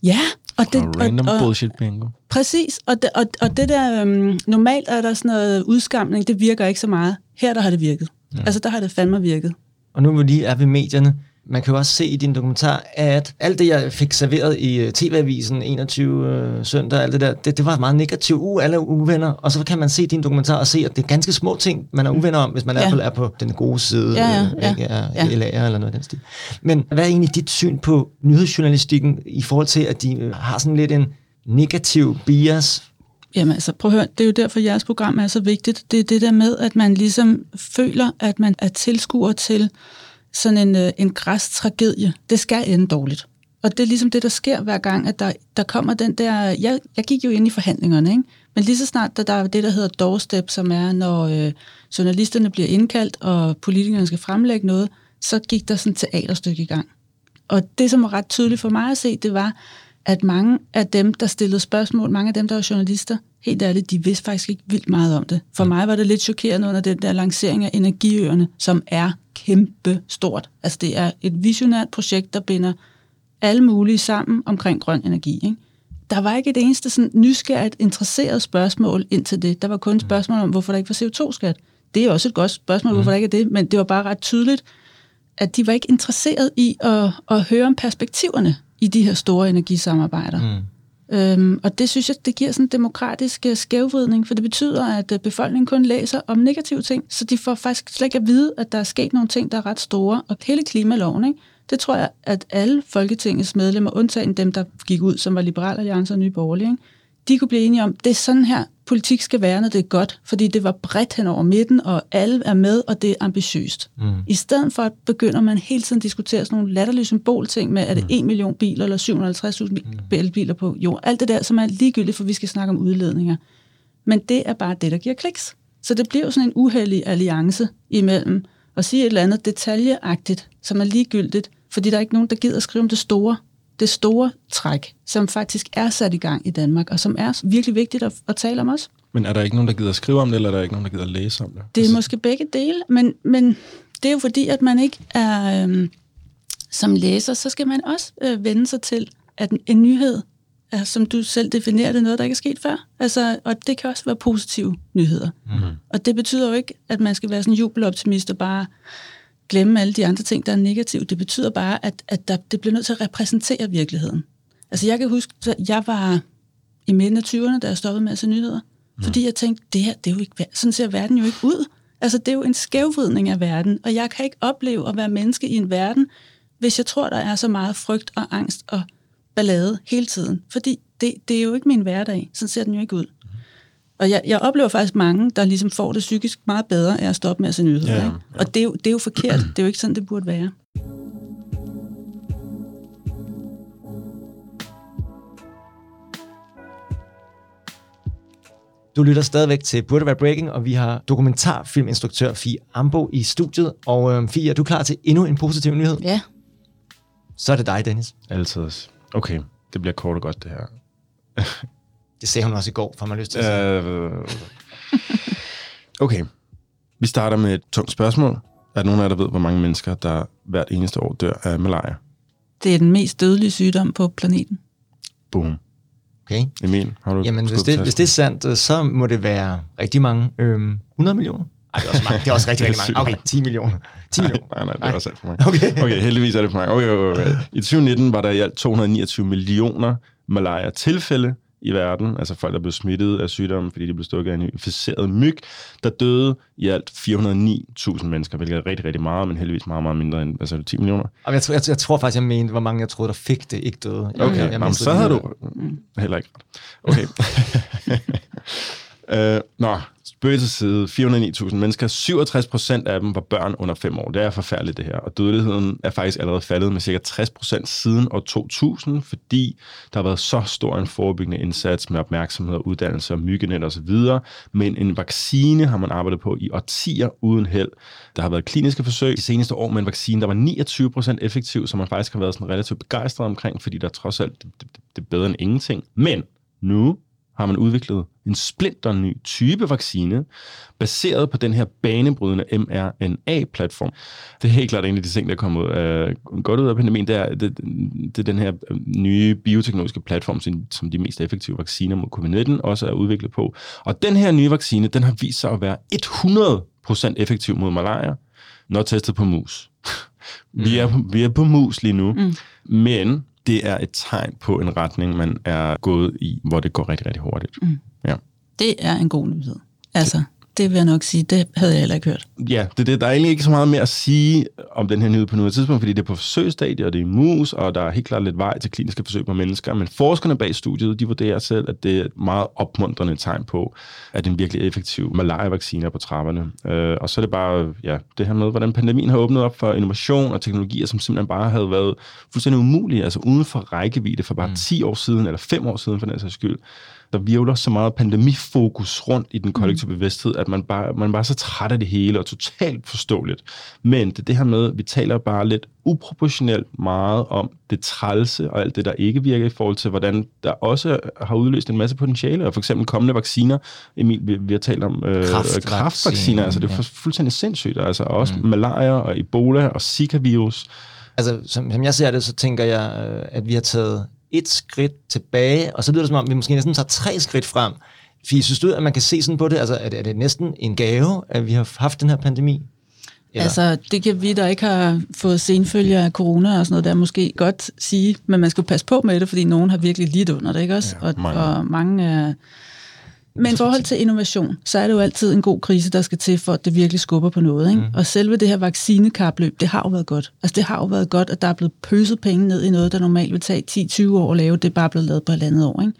Ja, og det, Og random og, bullshit bingo. Præcis, og det, og, og det der, øhm, normalt er der sådan noget udskamning, det virker ikke så meget. Her der har det virket. Ja. Altså der har det fandme virket. Og nu hvor vi lige er ved medierne, man kan jo også se i din dokumentar, at alt det, jeg fik serveret i øh, TV-avisen 21 øh, søndag, alt det der, det, det var meget negativt. Uh, alle er uvenner. Og så kan man se din dokumentar og se, at det er ganske små ting, man er uvenner om, hvis man ja. Er, på, er på den gode side, Ja, ja, ja. ikke er Ja. LA'er eller noget af den stil. Men hvad er egentlig dit syn på nyhedsjournalistikken i forhold til, at de øh, har sådan lidt en negativ bias? Jamen altså, prøv at høre, det er jo derfor, jeres program er så vigtigt. Det er det der med, at man ligesom føler, at man er tilskuer til sådan en, øh, en græstragedie. Det skal ende dårligt. Og det er ligesom det, der sker hver gang, at der, der kommer den der... Jeg, jeg gik jo ind i forhandlingerne, ikke? Men lige så snart, der, der er det, der hedder doorstep, som er, når øh, journalisterne bliver indkaldt, og politikerne skal fremlægge noget, så gik der sådan et teaterstykke i gang. Og det, som var ret tydeligt for mig at se, det var, at mange af dem, der stillede spørgsmål, mange af dem, der var journalister, helt ærligt, de vidste faktisk ikke vildt meget om det. For mig var det lidt chokerende under den der lancering af energiøerne, som er kæmpe stort. Altså det er et visionært projekt, der binder alle mulige sammen omkring grøn energi. Ikke? Der var ikke et eneste sådan nysgerrigt, interesseret spørgsmål ind til det. Der var kun et spørgsmål om, hvorfor der ikke var CO2-skat. Det er også et godt spørgsmål, hvorfor der ikke er det, men det var bare ret tydeligt, at de var ikke interesseret i at, at høre om perspektiverne i de her store energisamarbejder. Mm. Øhm, og det synes jeg, det giver sådan en demokratisk øh, skævvridning, for det betyder, at øh, befolkningen kun læser om negative ting, så de får faktisk slet ikke at vide, at der er sket nogle ting, der er ret store. Og hele klimaloven, ikke? det tror jeg, at alle Folketingets medlemmer, undtagen dem, der gik ud, som var Liberal Alliance og Nye Borgerlige, ikke? De kunne blive enige om, det er sådan her, politik skal være, når det er godt, fordi det var bredt hen over midten, og alle er med, og det er ambitiøst. Mm. I stedet for, at begynder man hele tiden at diskutere sådan nogle latterlige symbolting med, er det 1 million biler eller 750.000 elbiler på jord. Alt det der, som er ligegyldigt, for vi skal snakke om udledninger. Men det er bare det, der giver kliks. Så det bliver jo sådan en uheldig alliance imellem at sige et eller andet detaljeagtigt, som er ligegyldigt, fordi der er ikke nogen, der gider at skrive om det store, det store træk, som faktisk er sat i gang i Danmark, og som er virkelig vigtigt at, at tale om også. Men er der ikke nogen, der gider at skrive om det, eller er der ikke nogen, der gider at læse om det? Det er måske begge dele, men, men det er jo fordi, at man ikke er øhm, som læser, så skal man også øh, vende sig til, at en, en nyhed, er, som du selv definerer det, noget, der ikke er sket før. Altså, og det kan også være positive nyheder. Mm-hmm. Og det betyder jo ikke, at man skal være sådan en jubeloptimist og bare glemme alle de andre ting, der er negative. Det betyder bare, at, at der, det bliver nødt til at repræsentere virkeligheden. Altså jeg kan huske, at jeg var i midten af 20'erne, da jeg stoppede med at se nyheder. Mm. Fordi jeg tænkte, det her, det er jo ikke, sådan ser verden jo ikke ud. Altså det er jo en skævvridning af verden, og jeg kan ikke opleve at være menneske i en verden, hvis jeg tror, der er så meget frygt og angst og ballade hele tiden. Fordi det, det er jo ikke min hverdag. Sådan ser den jo ikke ud. Og jeg, jeg oplever faktisk mange, der ligesom får det psykisk meget bedre af at stoppe med at se nyheder. Ja, Ja, ikke? Og det er, jo, det er jo forkert. Det er jo ikke sådan, det burde være. Du lytter stadigvæk til Burde Være Breaking, og vi har dokumentarfilminstruktør Fie Ambo i studiet. Og øhm, Fie, er du klar til endnu en positiv nyhed? Ja. Så er det dig, Dennis. Altid. Okay, det bliver kort og godt, det her. Det sagde hun også i går, får man lyst til at sige. Øh, okay, vi starter med et tungt spørgsmål. Er der nogen af jer, der ved, hvor mange mennesker, der hvert eneste år dør af malaria? Det er den mest dødelige sygdom på planeten. Boom. Okay. Emil, har du Jamen, hvis det, hvis det er sandt, øh, så må det være rigtig mange. Øhm, 100 millioner? Ej, det er også, mange. Det er også rigtig, Det er rigtig mange. Okay, 10 millioner. 10 Nej, millioner. nej, nej, det er Nej. også alt for mange. Okay. okay, heldigvis er det for mange. Okay, okay, okay. I 2019 var der i alt 229 millioner malaria-tilfælde i verden, altså folk, der blev smittet af sygdommen, fordi de blev stukket af en inficeret myg, der døde i alt 409.000 mennesker, hvilket er rigtig, rigtig meget, men heldigvis meget, meget mindre end, du, 10 millioner? Jamen, Jeg, tror- jeg, jeg tror faktisk, jeg mente, hvor mange jeg troede, der fik det, ikke døde. Jeg, Okay, jeg, jeg Jamen, så havde du heller ikke ret. Okay. Øh, nå, spøg til side. 409.000 mennesker. 67 procent af dem var børn under 5 år. Det er forfærdeligt, det her. Og dødeligheden er faktisk allerede faldet med cirka 60 procent siden år 2000, fordi der har været så stor en forebyggende indsats med opmærksomhed og uddannelse og myggenet osv. Men en vaccine har man arbejdet på i årtier uden held. Der har været kliniske forsøg de seneste år med en vaccine, der var 29 procent effektiv, som man faktisk har været sådan relativt begejstret omkring, fordi der trods alt det, det, det er bedre end ingenting. Men nu har man udviklet en splinter ny type vaccine, baseret på den her banebrydende mRNA-platform. Det er helt klart en af de ting, der er kommet uh, godt ud af pandemien, det er, det, det er den her øh, nye bioteknologiske platform, som, som de mest effektive vacciner mod covid-19 også er udviklet på. Og den her nye vaccine, den har vist sig at være 100% effektiv mod malaria, når testet på mus. vi, er, vi er på mus lige nu, mm. men det er et tegn på en retning, man er gået i, hvor det går rigtig, rigtig hurtigt. Mm. Ja. Det er en god nyhed. Altså, det vil jeg nok sige, det havde jeg heller ikke hørt. Ja, det, det, der er egentlig ikke så meget mere at sige om den her nyhed på noget tidspunkt, fordi det er på forsøgsstadie, og det er mus, og der er helt klart lidt vej til kliniske forsøg på mennesker. Men forskerne bag studiet, de vurderer selv, at det er et meget opmuntrende tegn på, at en virkelig effektiv malaria-vaccine er på trapperne. Øh, og så er det bare ja, det her med, hvordan pandemien har åbnet op for innovation og teknologier, som simpelthen bare havde været fuldstændig umulige, altså uden for rækkevidde for bare mm. 10 år siden, eller 5 år siden for den sags skyld der virvler så meget pandemifokus rundt i den kollektive mm. bevidsthed, at man bare, man bare er så træt af det hele, og totalt forståeligt. Men det det her med, at vi taler bare lidt uproportionelt meget om det trælse og alt det, der ikke virker i forhold til, hvordan der også har udløst en masse potentiale, og for eksempel kommende vacciner. Emil, vi, vi har talt om øh, kraftvacciner, altså det er ja. fuldstændig sindssygt, altså også mm. malaria og Ebola og Zika-virus. Altså, som, som jeg ser det, så tænker jeg, øh, at vi har taget et skridt tilbage, og så lyder det som om, vi måske næsten tager tre skridt frem. Fordi synes du, at man kan se sådan på det? Altså, er det, er det næsten en gave, at vi har haft den her pandemi? Eller? Altså, det kan vi, der ikke har fået senfølger af corona og sådan noget, der måske godt sige, men man skal passe på med det, fordi nogen har virkelig lidt under det, ikke også? Ja, mange. Og, og mange er... Men i forhold til innovation, så er det jo altid en god krise, der skal til, for at det virkelig skubber på noget. Ikke? Mm. Og selve det her vaccinekapløb, det har jo været godt. Altså det har jo været godt, at der er blevet pøset penge ned i noget, der normalt vil tage 10-20 år at lave. Det er bare blevet lavet på et andet år. Ikke?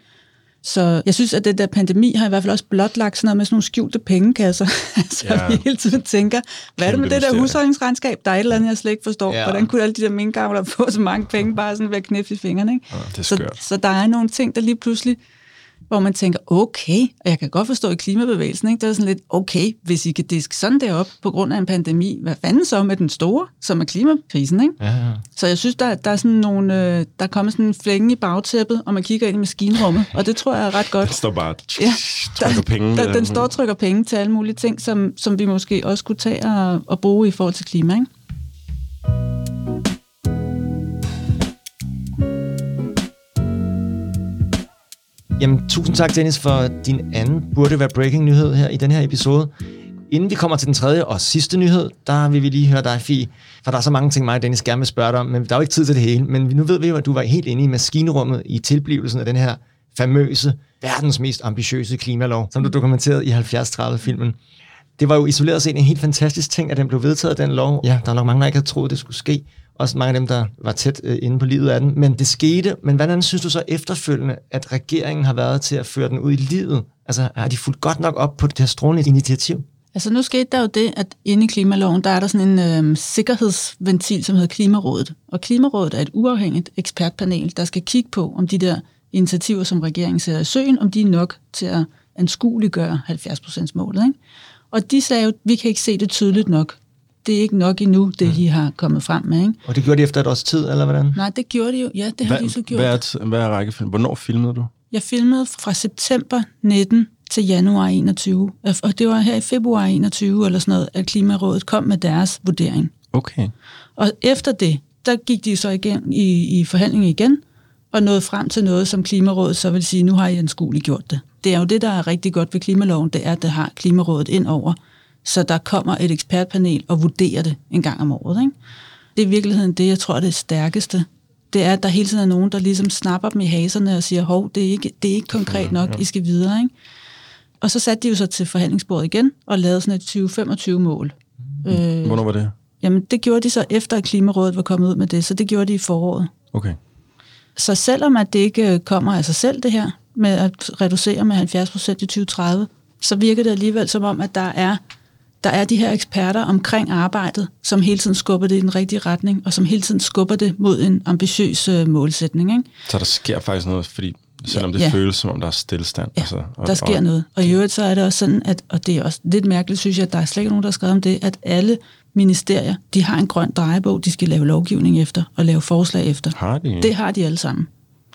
Så jeg synes, at den der pandemi har i hvert fald også blotlagt sådan noget med sådan nogle skjulte pengekasser. så ja. vi hele tiden tænker, hvad er det med det der husholdningsregnskab? Der er et eller andet, jeg slet ikke forstår. Ja. Hvordan kunne alle de der minkavler få så mange penge bare sådan ved at knæfte i fingrene? Ikke? Ja, det er så, så der er nogle ting, der lige pludselig hvor man tænker, okay, og jeg kan godt forstå i klimabevægelsen, ikke? det er sådan lidt, okay, hvis I kan diske sådan derop på grund af en pandemi, hvad fanden så med den store, som er klimakrisen, ikke? Ja, ja. Så jeg synes, der, der er sådan nogle, øh, der kommer sådan en flænge i bagtæppet, og man kigger ind i maskinrummet, og det tror jeg er ret godt. Den står bare ja, trykker penge. Der, den står og trykker penge til alle mulige ting, som, som vi måske også kunne tage og, og bruge i forhold til klima, ikke? Jamen, tusind tak, Dennis, for din anden burde være breaking nyhed her i den her episode. Inden vi kommer til den tredje og sidste nyhed, der vil vi lige høre dig, Fie, for der er så mange ting, mig og Dennis gerne vil spørge dig om, men der er jo ikke tid til det hele. Men nu ved vi jo, at du var helt inde i maskinrummet i tilblivelsen af den her famøse, verdens mest ambitiøse klimalov, som du dokumenterede i 70-30-filmen. Det var jo isoleret set en helt fantastisk ting, at den blev vedtaget, den lov. Ja, der er nok mange, der ikke havde troet, det skulle ske også mange af dem, der var tæt øh, inde på livet af den. Men det skete. Men hvordan synes du så efterfølgende, at regeringen har været til at føre den ud i livet? Altså, har de fulgt godt nok op på det her strålende initiativ? Altså nu skete der jo det, at inde i klimaloven, der er der sådan en øh, sikkerhedsventil, som hedder Klimarådet. Og Klimarådet er et uafhængigt ekspertpanel, der skal kigge på, om de der initiativer, som regeringen sætter i søen, om de er nok til at anskueliggøre 70%-målet. Ikke? Og de sagde jo, at vi kan ikke se det tydeligt nok det er ikke nok endnu, det mm. I har kommet frem med. Ikke? Og det gjorde de efter et års tid, eller hvordan? Nej, det gjorde de jo. Ja, det har hvad, de så gjort. Hvad er, hvad er rækkefølgen? Hvornår filmede du? Jeg filmede fra september 19 til januar 21. Og det var her i februar 21 eller sådan noget, at Klimarådet kom med deres vurdering. Okay. Og efter det, der gik de så igen i, i forhandling igen, og nåede frem til noget, som Klimarådet så vil sige, nu har I anskueligt gjort det. Det er jo det, der er rigtig godt ved klimaloven, det er, at det har Klimarådet ind over så der kommer et ekspertpanel og vurderer det en gang om året. Ikke? Det er i virkeligheden det, jeg tror er det stærkeste. Det er, at der hele tiden er nogen, der ligesom snapper dem i haserne og siger, hov, det er ikke, det er ikke konkret nok, ja, ja. I skal videre. Ikke? Og så satte de jo så til forhandlingsbordet igen og lavede sådan et 2025-mål. Mm. Øh, Hvornår var det? Jamen, det gjorde de så efter, at Klimarådet var kommet ud med det, så det gjorde de i foråret. Okay. Så selvom at det ikke kommer af sig selv, det her, med at reducere med 70 procent i 2030, så virker det alligevel som om, at der er der er de her eksperter omkring arbejdet, som hele tiden skubber det i den rigtige retning, og som hele tiden skubber det mod en ambitiøs øh, målsætning. Ikke? Så der sker faktisk noget, fordi selvom ja, det ja. føles som om der er stillstand. Ja, altså, og, der sker og, noget. Og i øvrigt så er det også sådan, at, og det er også lidt mærkeligt, synes jeg, at der er slet ikke nogen, der har skrevet om det, at alle ministerier, de har en grøn drejebog, de skal lave lovgivning efter og lave forslag efter. Har de? Det har de alle sammen.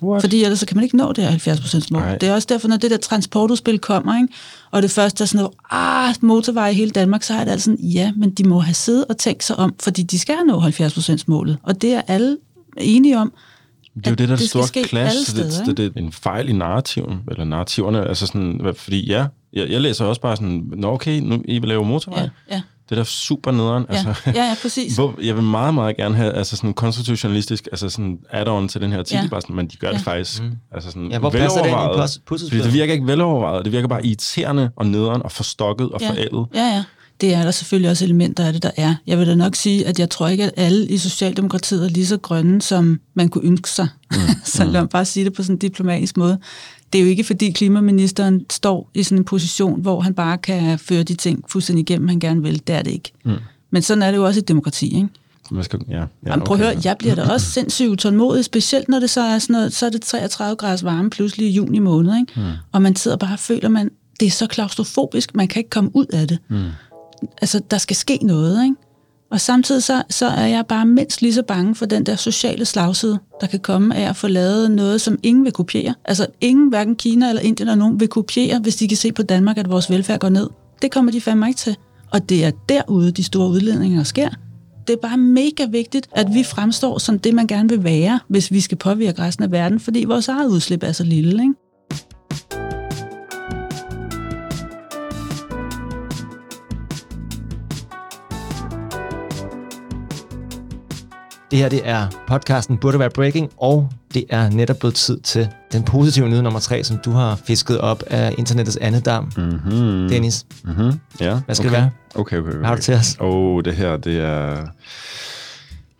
What? Fordi ellers så kan man ikke nå det her 70 mål. Nej. Det er også derfor, når det der transportudspil kommer, ikke? og det første er sådan noget, ah, motorvej i hele Danmark, så er det altså sådan, ja, men de må have siddet og tænkt sig om, fordi de skal nå 70% målet. Og det er alle enige om. Det er jo det, der er det det store clash. det, steder, det, det, er en fejl i narrativen, eller narrativerne. Altså sådan, fordi ja, jeg, jeg læser også bare sådan, nå okay, nu I vil lave motorvej. Ja, ja, Det er da super nederen. ja, Altså, ja, ja præcis. Hvor, jeg vil meget, meget gerne have altså sådan konstitutionalistisk, altså sådan add-on til den her artikel, Ja. bare sådan, men de gør det Ja. faktisk mm. altså sådan Ja, hvor passer det velovervejet. pus-? Fordi det virker ikke velovervejet, det virker bare irriterende og nederen og forstokket og ja. forældet. Ja, ja. Det er der selvfølgelig også elementer af det, der er. Jeg vil da nok sige, at jeg tror ikke, at alle i Socialdemokratiet er lige så grønne, som man kunne ønske sig. Mm. så lad mig bare sige det på sådan en diplomatisk måde. Det er jo ikke, fordi klimaministeren står i sådan en position, hvor han bare kan føre de ting fuldstændig igennem, han gerne vil. Det er det ikke. Mm. Men sådan er det jo også i et demokrati, ikke? Man skal, ja, ja, Jamen, prøv at høre, jeg bliver da også sindssygt utålmodig, specielt når det så er sådan noget, så er det 33 graders varme pludselig i juni måned, ikke? Mm. og man sidder bare og føler, man, det er så klaustrofobisk, man kan ikke komme ud af det. Mm. Altså, der skal ske noget, ikke? Og samtidig så, så er jeg bare mindst lige så bange for den der sociale slagside, der kan komme af at få lavet noget, som ingen vil kopiere. Altså, ingen, hverken Kina eller Indien eller nogen, vil kopiere, hvis de kan se på Danmark, at vores velfærd går ned. Det kommer de fandme ikke til. Og det er derude, de store udledninger sker. Det er bare mega vigtigt, at vi fremstår som det, man gerne vil være, hvis vi skal påvirke resten af verden, fordi vores eget udslip er så lille, ikke? Det her det er podcasten Burde Være Breaking, og det er netop blevet tid til den positive nyhed nummer tre, som du har fisket op af internettets andedam. Mm-hmm. Dennis, Mm-hmm. Ja. Hvad skal okay. det være? Okay, okay, okay. hvad har du til os? Åh, oh, det her, det er...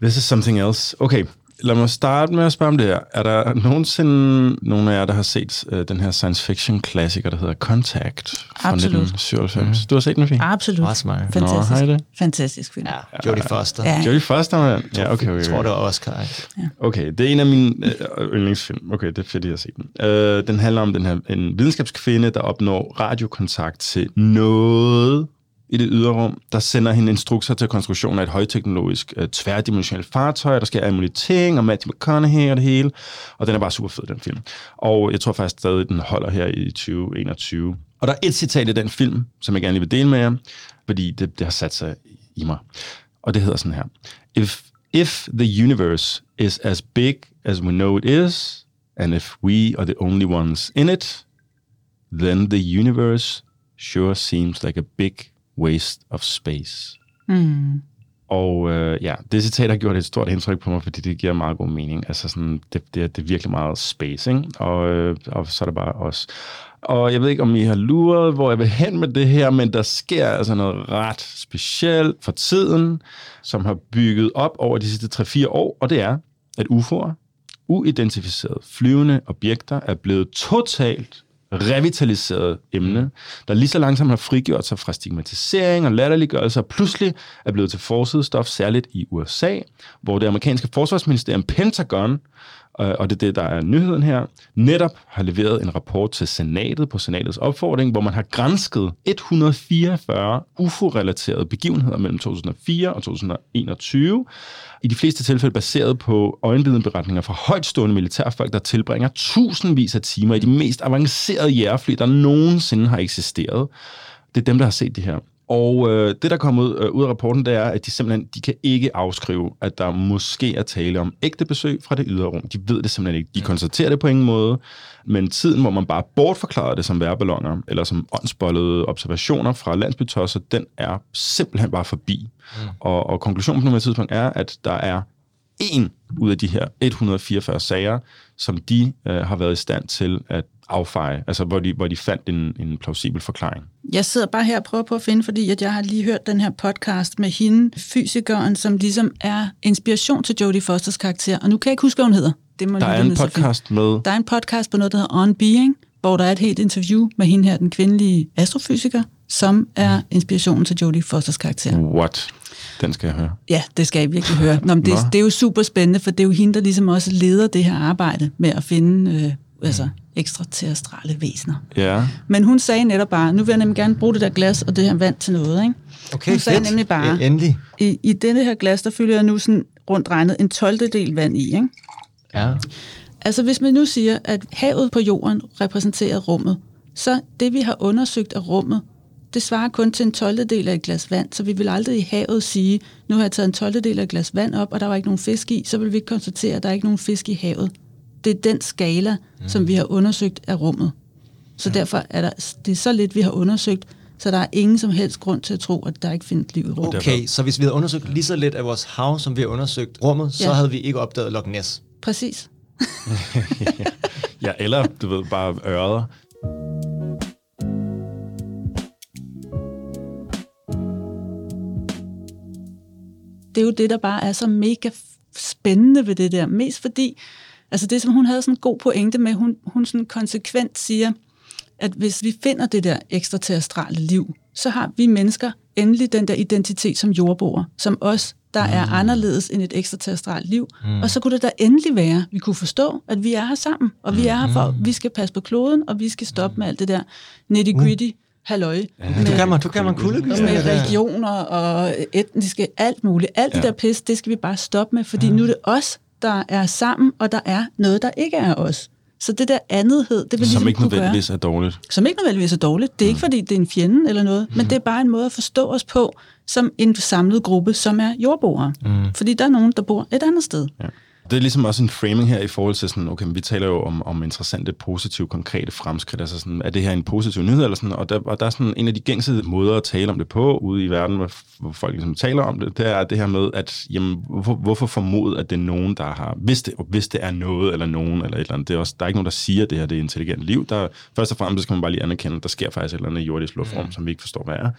This is something else. Okay, lad mig starte med at spørge om det her. Er der nogensinde nogen af jer, der har set uh, den her science fiction klassiker, der hedder Contact fra Absolut. 1997? Mm. Du har set den, Fie? Absolut. Også mig. Fantastisk. Nå, har I det? Fantastisk film. Ja, Jodie Foster. Ja. Jodie Foster, mand. Ja, okay, okay. Jeg tror, det var Oscar. ikke? Okay, det er en af mine øh, yndlingsfilm. Okay, det er fedt, at jeg har set den. Øh, den handler om den her, en videnskabskvinde, der opnår radiokontakt til noget i det ydre rum, der sender hende instrukser til konstruktion af et højteknologisk øh, tværdimensionelt fartøj, der sker alle og Matthew McConaughey og det hele. Og den er bare super fed, den film. Og jeg tror faktisk stadig, den holder her i 2021. Og der er et citat i den film, som jeg gerne lige vil dele med jer, fordi det, det har sat sig i mig. Og det hedder sådan her. If, if the universe is as big as we know it is, and if we are the only ones in it, then the universe sure seems like a big waste of space. Mm. Og øh, ja, det citat har gjort et stort indtryk på mig, fordi det giver meget god mening. Altså sådan, det, det, er- det er virkelig meget space, ikke? Og, øh, og så er det bare os. Og jeg ved ikke, om I har luret, hvor jeg vil hen med det her, men der sker altså noget ret specielt for tiden, som har bygget op over de sidste 3-4 år, og det er, at UFO'er, uidentificerede flyvende objekter, er blevet totalt revitaliseret emne, der lige så langsomt har frigjort sig fra stigmatisering og latterliggørelse, og pludselig er blevet til forsidestof, særligt i USA, hvor det amerikanske forsvarsministerium Pentagon, og det er det, der er nyheden her, netop har leveret en rapport til senatet på senatets opfordring, hvor man har grænsket 144 UFO-relaterede begivenheder mellem 2004 og 2021, i de fleste tilfælde baseret på øjenvidenberetninger fra højtstående militærfolk, der tilbringer tusindvis af timer i de mest avancerede jægerfly, der nogensinde har eksisteret. Det er dem, der har set det her. Og øh, det, der kommer ud, øh, ud af rapporten, det er, at de simpelthen de kan ikke afskrive, at der måske er tale om ægte besøg fra det ydre rum. De ved det simpelthen ikke. De konstaterer det på ingen måde. Men tiden, hvor man bare bortforklarer det som værballoner, eller som åndsbollede observationer fra landsbytosser, den er simpelthen bare forbi. Mm. Og, og konklusionen på nuværende tidspunkt er, at der er en ud af de her 144 sager, som de øh, har været i stand til at affeje, altså hvor de, hvor de fandt en, en plausibel forklaring. Jeg sidder bare her og prøver på at finde, fordi at jeg har lige hørt den her podcast med hende, fysikeren, som ligesom er inspiration til Jodie Fosters karakter. Og nu kan jeg ikke huske, hvad hun hedder. Det må Der er en podcast med... Der er en podcast på noget, der hedder On Being, hvor der er et helt interview med hende her, den kvindelige astrofysiker, som er inspirationen til Jodie Fosters karakter. What? Den skal jeg høre. Ja, det skal jeg virkelig høre. Nå, men det, Nå. det er jo super spændende, for det er jo hende, der ligesom også leder det her arbejde med at finde øh, altså, ekstraterrestrale væsener. Ja. Men hun sagde netop bare, nu vil jeg nemlig gerne bruge det der glas og det her vand til noget. Ikke? Okay, hun sagde fedt. nemlig bare, E- Endelig. i, i denne her glas, der fylder jeg nu sådan rundt regnet en 12. del vand i. Ikke? Ja. Altså hvis man nu siger, at havet på jorden repræsenterer rummet, så det vi har undersøgt af rummet, det svarer kun til en 12. del af et glas vand, så vi vil aldrig i havet sige, nu har jeg taget en 12. del af et glas vand op, og der var ikke nogen fisk i, så vil vi ikke konstatere, at der er ikke nogen fisk i havet. Det er den skala, mm. som vi har undersøgt af rummet. Så ja. derfor er der, det er så lidt, vi har undersøgt, så der er ingen som helst grund til at tro, at der ikke findes liv i rummet. Okay, så hvis vi havde undersøgt lige så lidt af vores hav, som vi har undersøgt rummet, ja. så havde vi ikke opdaget Loch Ness. Præcis. ja, eller du ved, bare øret. Det er jo det, der bare er så mega spændende ved det der. Mest fordi, altså det som hun havde sådan en god pointe med, hun, hun sådan konsekvent siger, at hvis vi finder det der ekstraterrestrale liv, så har vi mennesker endelig den der identitet som jordboer, som os, der mm. er anderledes end et ekstraterrestralt liv. Mm. Og så kunne det da endelig være, at vi kunne forstå, at vi er her sammen, og vi er her for, at vi skal passe på kloden, og vi skal stoppe med alt det der nitty-gritty halløj. Ja, med, du kan man, du kan man kulde. Med regioner og etniske, alt muligt. Alt ja. det der pis, det skal vi bare stoppe med, fordi ja. nu er det os, der er sammen, og der er noget, der ikke er os. Så det der andethed, det vil Som ligesom ikke nødvendigvis gøre. er dårligt. Som ikke nødvendigvis er dårligt. Det er mm. ikke, fordi det er en fjende eller noget, mm. men det er bare en måde at forstå os på, som en samlet gruppe, som er jordboere. Mm. Fordi der er nogen, der bor et andet sted. Ja. Det er ligesom også en framing her i forhold til sådan, okay, vi taler jo om, om interessante, positive, konkrete fremskridt. Altså sådan, er det her en positiv nyhed eller sådan? Og der, og der er sådan en af de gængse måder at tale om det på ude i verden, hvor, hvor folk ligesom taler om det, det er det her med, at jamen, hvorfor, hvorfor formode, at det er nogen, der har, hvis det, hvis det er noget eller nogen eller et eller andet, det er også, der er ikke nogen, der siger, at det her det er intelligent liv. Der, først og fremmest skal man bare lige anerkende, at der sker faktisk et eller andet jordisk luftrum, ja. som vi ikke forstår, hvad er.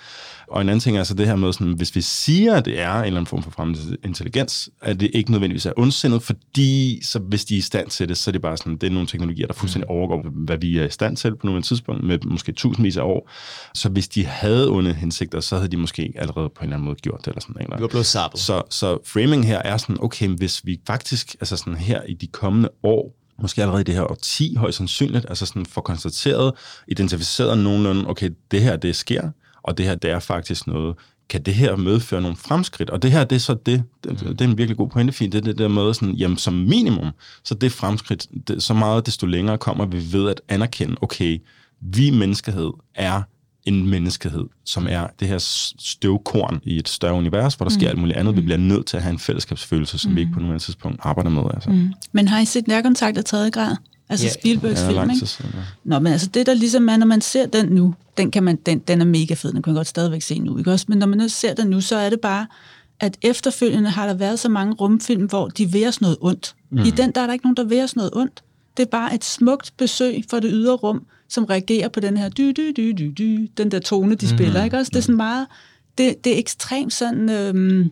Og en anden ting er altså det her med, sådan, hvis vi siger, at det er en eller anden form for fremtidig intelligens, at det ikke nødvendigvis er ondsindet, fordi så hvis de er i stand til det, så er det bare sådan, det er nogle teknologier, der fuldstændig mm. overgår, hvad vi er i stand til på nogle tidspunkt, med måske tusindvis af år. Så hvis de havde onde hensigter, så havde de måske allerede på en eller anden måde gjort det. Eller sådan, eller. Vi var blevet sappet. Så, så framing her er sådan, okay, hvis vi faktisk, altså sådan her i de kommende år, måske allerede i det her 10 højst sandsynligt, altså sådan får konstateret, identificeret nogenlunde, okay, det her, det sker, og det her, det er faktisk noget, kan det her medføre nogle fremskridt? Og det her, det er så det, det, det er en virkelig god pointe, fint, det er det der med, sådan, jamen som minimum, så det fremskridt, det, så meget desto længere kommer vi ved at anerkende, okay, vi menneskehed er en menneskehed, som er det her støvkorn i et større univers, hvor der mm. sker alt muligt andet. Vi mm. bliver nødt til at have en fællesskabsfølelse, som mm. vi ikke på nuværende tidspunkt arbejder med. Altså. Mm. Men har I set nærkontakt af tredje grad? Altså yeah. Spielbergs ja, film, ikke? Ja. Nå, men altså det der ligesom er, når man ser den nu, den, kan man, den, den er mega fed, den kan man godt stadigvæk se nu, ikke også? Men når man ser den nu, så er det bare, at efterfølgende har der været så mange rumfilm, hvor de vil os noget ondt. Mm. I den, der er der ikke nogen, der vil os noget ondt. Det er bare et smukt besøg for det ydre rum, som reagerer på den her dy, dy, dy, dy, dy, den der tone, de mm. spiller, ikke også? Det er sådan meget, det, det er ekstremt sådan øhm,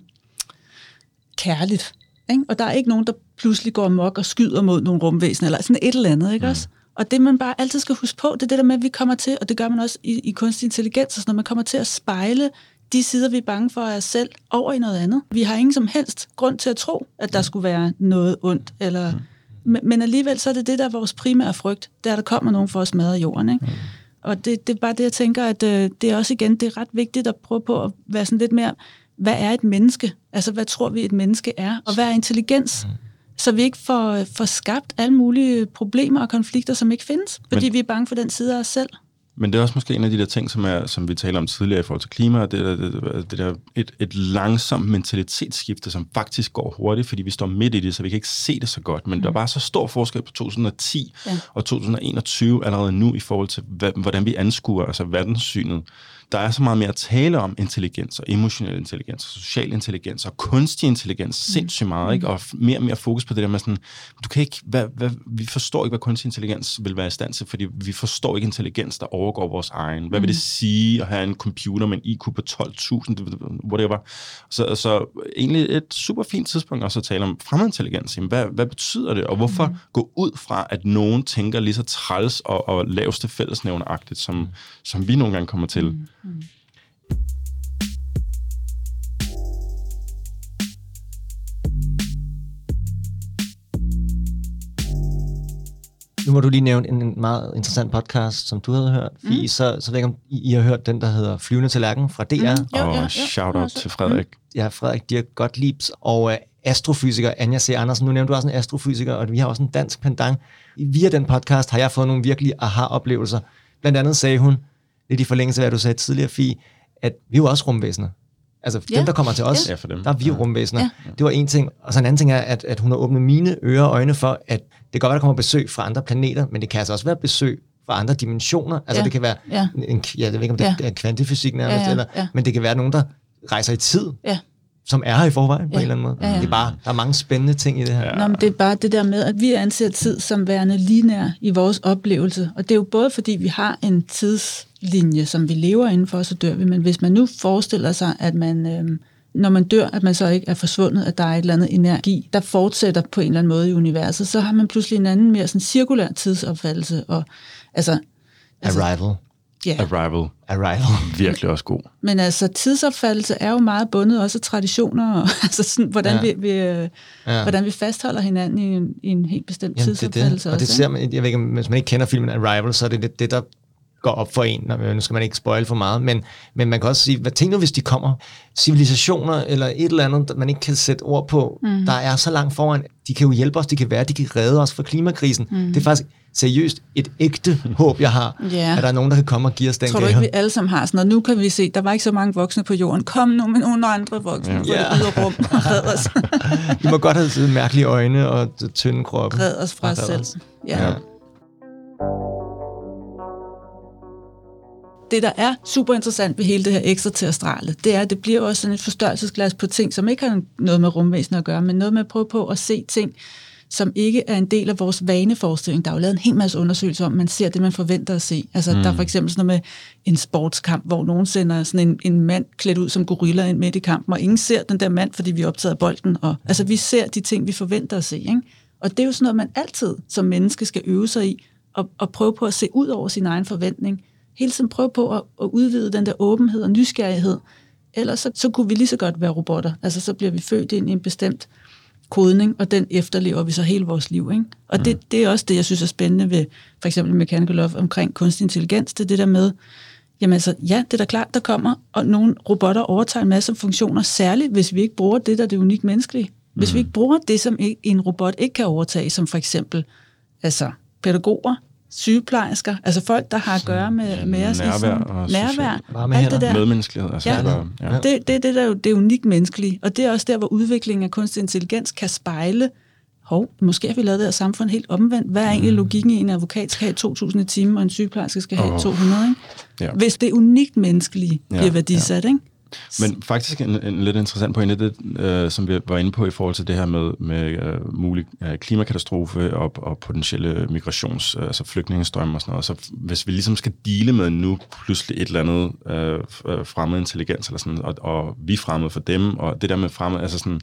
kærligt. Ikke? Og der er ikke nogen, der pludselig går amok og skyder mod nogle rumvæsener, eller sådan et eller andet, ikke mm. også? Og det, man bare altid skal huske på, det er det der med, at vi kommer til, og det gør man også i, i kunstig intelligens, når man kommer til at spejle de sider, vi er bange for af os selv, over i noget andet. Vi har ingen som helst grund til at tro, at der skulle være noget ondt, eller... Mm. Men, alligevel så er det det, der er vores primære frygt, det er, at der kommer nogen for at smadre jorden, ikke? Og det, det er bare det, jeg tænker, at øh, det er også igen, det er ret vigtigt at prøve på at være sådan lidt mere, hvad er et menneske? Altså, hvad tror vi, et menneske er? Og hvad er intelligens? Mm så vi ikke får, får skabt alle mulige problemer og konflikter, som ikke findes, fordi Men, vi er bange for den side af os selv. Men det er også måske en af de der ting, som, er, som vi taler om tidligere i forhold til klima, det er det, det der et, et langsomt mentalitetsskifte, som faktisk går hurtigt, fordi vi står midt i det, så vi kan ikke se det så godt. Men mm. der er bare så stor forskel på 2010 ja. og 2021 allerede nu i forhold til, hvordan vi anskuer altså verdenssynet der er så meget mere at tale om intelligens og emotionel intelligens og social intelligens og kunstig intelligens mm. sindssygt meget, ikke? og mere og mere fokus på det der med sådan, du kan ikke, hvad, hvad, vi forstår ikke, hvad kunstig intelligens vil være i stand til, fordi vi forstår ikke intelligens, der overgår vores egen. Hvad mm. vil det sige at have en computer med en IQ på 12.000, whatever. Så, så egentlig et super fint tidspunkt også at tale om fremmedintelligens. Hvad, hvad betyder det, og hvorfor mm. gå ud fra, at nogen tænker lige så træls og, og laveste fællesnævneragtigt, som, mm. som vi nogle gange kommer til. Mm. Mm. Nu må du lige nævne en meget interessant podcast, som du havde hørt. Mm. så, så ved jeg ikke, om I, I har hørt den, der hedder Flyvende til Lærken fra DR. Mm. Jo, og ja, shout-out til Frederik. Ja, Frederik Dirk Gottliebs. Og uh, astrofysiker, Anja C. Andersen. Nu nævnte du også en astrofysiker, og vi har også en dansk pendant. Via den podcast har jeg fået nogle virkelig aha-oplevelser. Blandt andet sagde hun, lidt i forlængelse af, hvad du sagde tidligere, Fie, at vi er jo også rumvæsener. Altså ja. dem, der kommer til os, Ja, for dem. der er vi jo Ja. rumvæsener. Ja. Det var en ting. Og så en anden ting er, at, at hun har åbnet mine ører og øjne for, at det kan godt være, der kommer besøg fra andre planeter, men det kan altså også være besøg fra andre dimensioner. Altså Ja. det kan være, Ja. en, jeg ved ikke, om det Ja. er kvantefysik nærmest, Ja, ja, eller, ja. men det kan være nogen, der rejser i tid, Ja. Som er her i forvejen på Ja. en eller anden måde. Ja, ja. Det er bare, der er mange spændende ting i det her. Ja. Nå, men det er bare det der med, at vi anser tid som værende linær i vores oplevelse. Og det er jo både fordi, vi har en tidslinje, som vi lever indenfor, og så dør vi. Men hvis man nu forestiller sig, at man, øh, når man dør, at man så ikke er forsvundet, at der er et eller andet energi, der fortsætter på en eller anden måde i universet, så har man pludselig en anden mere sådan cirkulær tidsopfattelse. Og, altså, altså, Arrival. Ja. Arrival. Arrival. Virkelig også god. Men altså, tidsopfattelse er jo meget bundet også af traditioner, og altså sådan, hvordan, Ja. vi, vi, øh, Ja. hvordan vi fastholder hinanden i en, i en helt bestemt Jamen, det tidsopfattelse det. Og det også. ser man, jeg ved ikke, hvis man ikke kender filmen Arrival, så er det lidt det, der går op for en. Nu skal man ikke spoil for meget, men, men man kan også sige, hvad tænker du, hvis de kommer civilisationer eller et eller andet, man ikke kan sætte ord på, mm. der er så langt foran. De kan jo hjælpe os, de kan være, de kan redde os fra klimakrisen. Mm. Det er faktisk seriøst et ægte håb, jeg har, Ja. at der er nogen, der kan komme og give os den Tror du gave. ikke, vi alle sammen har sådan noget? Nu kan vi se, der var ikke så mange voksne på jorden. Kom nu med nogle andre voksne, ja. Ja. ud af rum og red os, I må godt have mærkelige øjne og tynde kroppe. red os fra os selv. Ja. Ja. Det, der er super interessant ved hele det her ekstraterrestrale, det er, at det bliver også sådan et forstørrelsesglas på ting, som ikke har noget med rumvæsener at gøre, men noget med at prøve på at se ting, som ikke er en del af vores vaneforestilling. Der er jo lavet en hel masse undersøgelser om, man ser det, man forventer at se. Altså, mm. der er for eksempel sådan noget med en sportskamp, hvor nogen sender sådan en, en mand klædt ud som gorilla ind midt i kampen, og ingen ser den der mand, fordi vi er optaget af bolden. Og, altså, vi ser de ting, vi forventer at se. Ikke? Og det er jo sådan noget, man altid som menneske skal øve sig i, og, og prøve på at se ud over sin egen forventning. Hele tiden prøve på at, at udvide den der åbenhed og nysgerrighed. Ellers så, så kunne vi lige så godt være robotter. Altså, så bliver vi født ind i en bestemt kodning, og den efterlever vi så hele vores liv. Ikke? Og mm. det, det er også det, jeg synes er spændende ved for eksempel Mechanical Love omkring kunstig intelligens. Det er det der med, jamen altså, ja, det er da klart, der kommer, og nogle robotter overtager en masse funktioner, særligt hvis vi ikke bruger det, der er det unikt menneskelige. Hvis mm. vi ikke bruger det, som en robot ikke kan overtage, som for eksempel altså, pædagoger, sygeplejersker, altså folk, der har at gøre med, med os. nærvær sådan- og nærvær, alt det der. Medmenneskelighed. Altså, Ja. det ja. Det, det er det, der er jo det unikt menneskelige, og det er også der, hvor udviklingen af kunstig intelligens kan spejle, hov, måske har vi lavet det her samfund helt omvendt. Hvad er egentlig logikken i, en advokat skal have 2.000 i timen, og en sygeplejerske skal have Åh. 200, ikke? Ja. Hvis det unikt menneskelige Ja, bliver værdisat, ikke? Men faktisk en, en lidt interessant pointe, det, øh, som vi var inde på i forhold til det her med, med øh, mulig øh, klimakatastrofe og, og potentielle migrations, øh, altså flygtningestrømme og sådan noget. Så hvis vi ligesom skal dele med nu pludselig et eller andet øh, øh, fremmed intelligens, eller sådan, og, og vi er fremmede for dem, og det der med fremmed, altså sådan,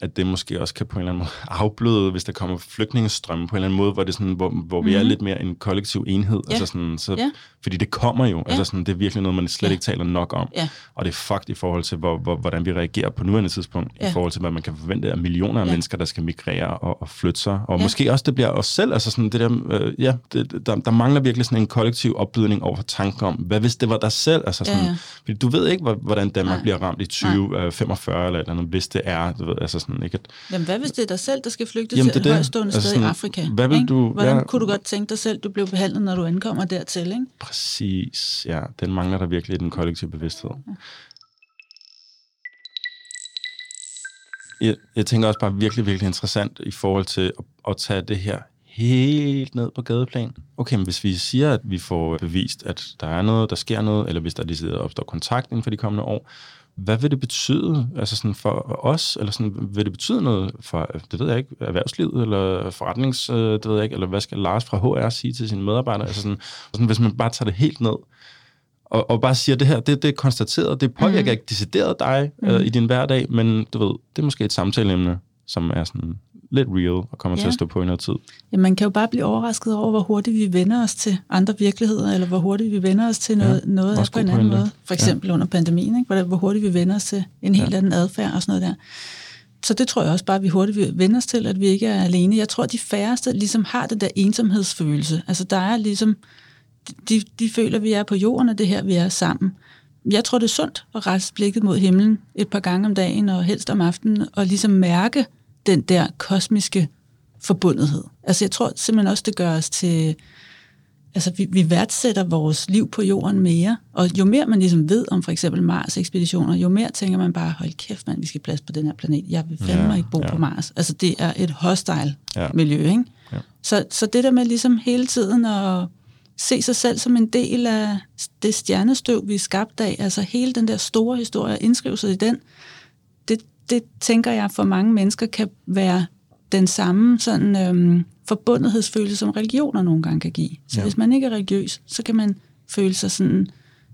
at det måske også kan på en eller anden måde afbløde, hvis der kommer flygtningestrømme på en eller anden måde, hvor, det sådan, hvor, hvor vi er Mhm. lidt mere en kollektiv enhed. Ja. Altså sådan, så, Ja. Fordi det kommer jo. Altså sådan, det er virkelig noget, man slet Ja. ikke taler nok om. Ja. Og det er fucked i forhold til, hvor, hvor, hvordan vi reagerer på nuværende tidspunkt, ja. Ja. i forhold til, hvad man kan forvente af millioner af Ja. mennesker, der skal migrere og, og flytte sig. Og ja. Ja. måske også, det bliver os selv, altså sådan det der, øh, ja, det, der, der mangler virkelig sådan en kollektiv opbydning over for tanken om, hvad hvis det var dig selv? Altså sådan, Ja, ja. Fordi du ved ikke, hvor- hvordan Danmark Nej. bliver ramt i 2045 eller et eller andet, hvis det er, du ved, altså sådan, ikke at, Jamen, hvad hvis det er dig selv, der skal flygte Jamen, til det et højstående Altså sted i sådan, Afrika? hvad vil ikke? du- Hvordan ja. kunne du godt tænke dig selv, du blev behandlet, når du ankommer dertil, ikke? Præcis, ja. Den mangler der virkelig i den kollektive bevidsthed. Jeg, jeg tænker også bare virkelig, virkelig interessant i forhold til at, at tage det her helt ned på gadeplan. Okay, men hvis vi siger, at vi får bevist, at der er noget, der sker noget, eller hvis der decideret opstår kontakt inden for de kommende år, hvad vil det betyde altså sådan for os, eller sådan, vil det betyde noget for, det ved jeg ikke, erhvervslivet, eller forretnings, øh, det ved jeg ikke, eller hvad skal Lars fra HR sige til sine medarbejdere? Altså sådan, sådan, hvis man bare tager det helt ned, og, og bare siger, det her, det, det er konstateret, det påvirker mm. ikke decideret dig mm. øh, i din hverdag, men du ved, det er måske et samtaleemne, som er sådan lidt real, og kommer ja. til at stå på i noget tid. Ja, man kan jo bare blive overrasket over, hvor hurtigt vi vender os til andre virkeligheder, eller hvor hurtigt vi vender os til noget, Ja, noget af på en anden pointe. måde. For eksempel ja. under pandemien, ikke? Hvor hurtigt vi vender os til en helt Ja. anden adfærd og sådan noget der. Så det tror jeg også bare, at vi hurtigt vil vende os til, at vi ikke er alene. Jeg tror, at de færreste ligesom har det der ensomhedsfølelse. Altså der er ligesom, de, de føler, at vi er på jorden, og det er her, vi er sammen. jeg tror, det er sundt at rette blikket mod himlen et par gange om dagen, og helst om aftenen, og ligesom mærke den der kosmiske forbundethed. Altså jeg tror simpelthen også, det gør os til... Altså vi, vi værdsætter vores liv på jorden mere, og jo mere man ligesom ved om for eksempel Mars-ekspeditioner, jo mere tænker man bare, hold kæft mand, vi skal plads på den her planet. Jeg vil fandme ja, ikke bo ja. på Mars. Altså det er et hostile ja. miljø, ikke? Ja. Så, så det der med ligesom hele tiden at se sig selv som en del af det stjernestøv, vi er skabt af, altså hele den der store historie, indskrive sig i den, det, det tænker jeg for mange mennesker kan være den samme sådan, øhm, forbundethedsfølelse, som religioner nogle gange kan give. Så ja. hvis man ikke er religiøs, så kan man føle sig sådan,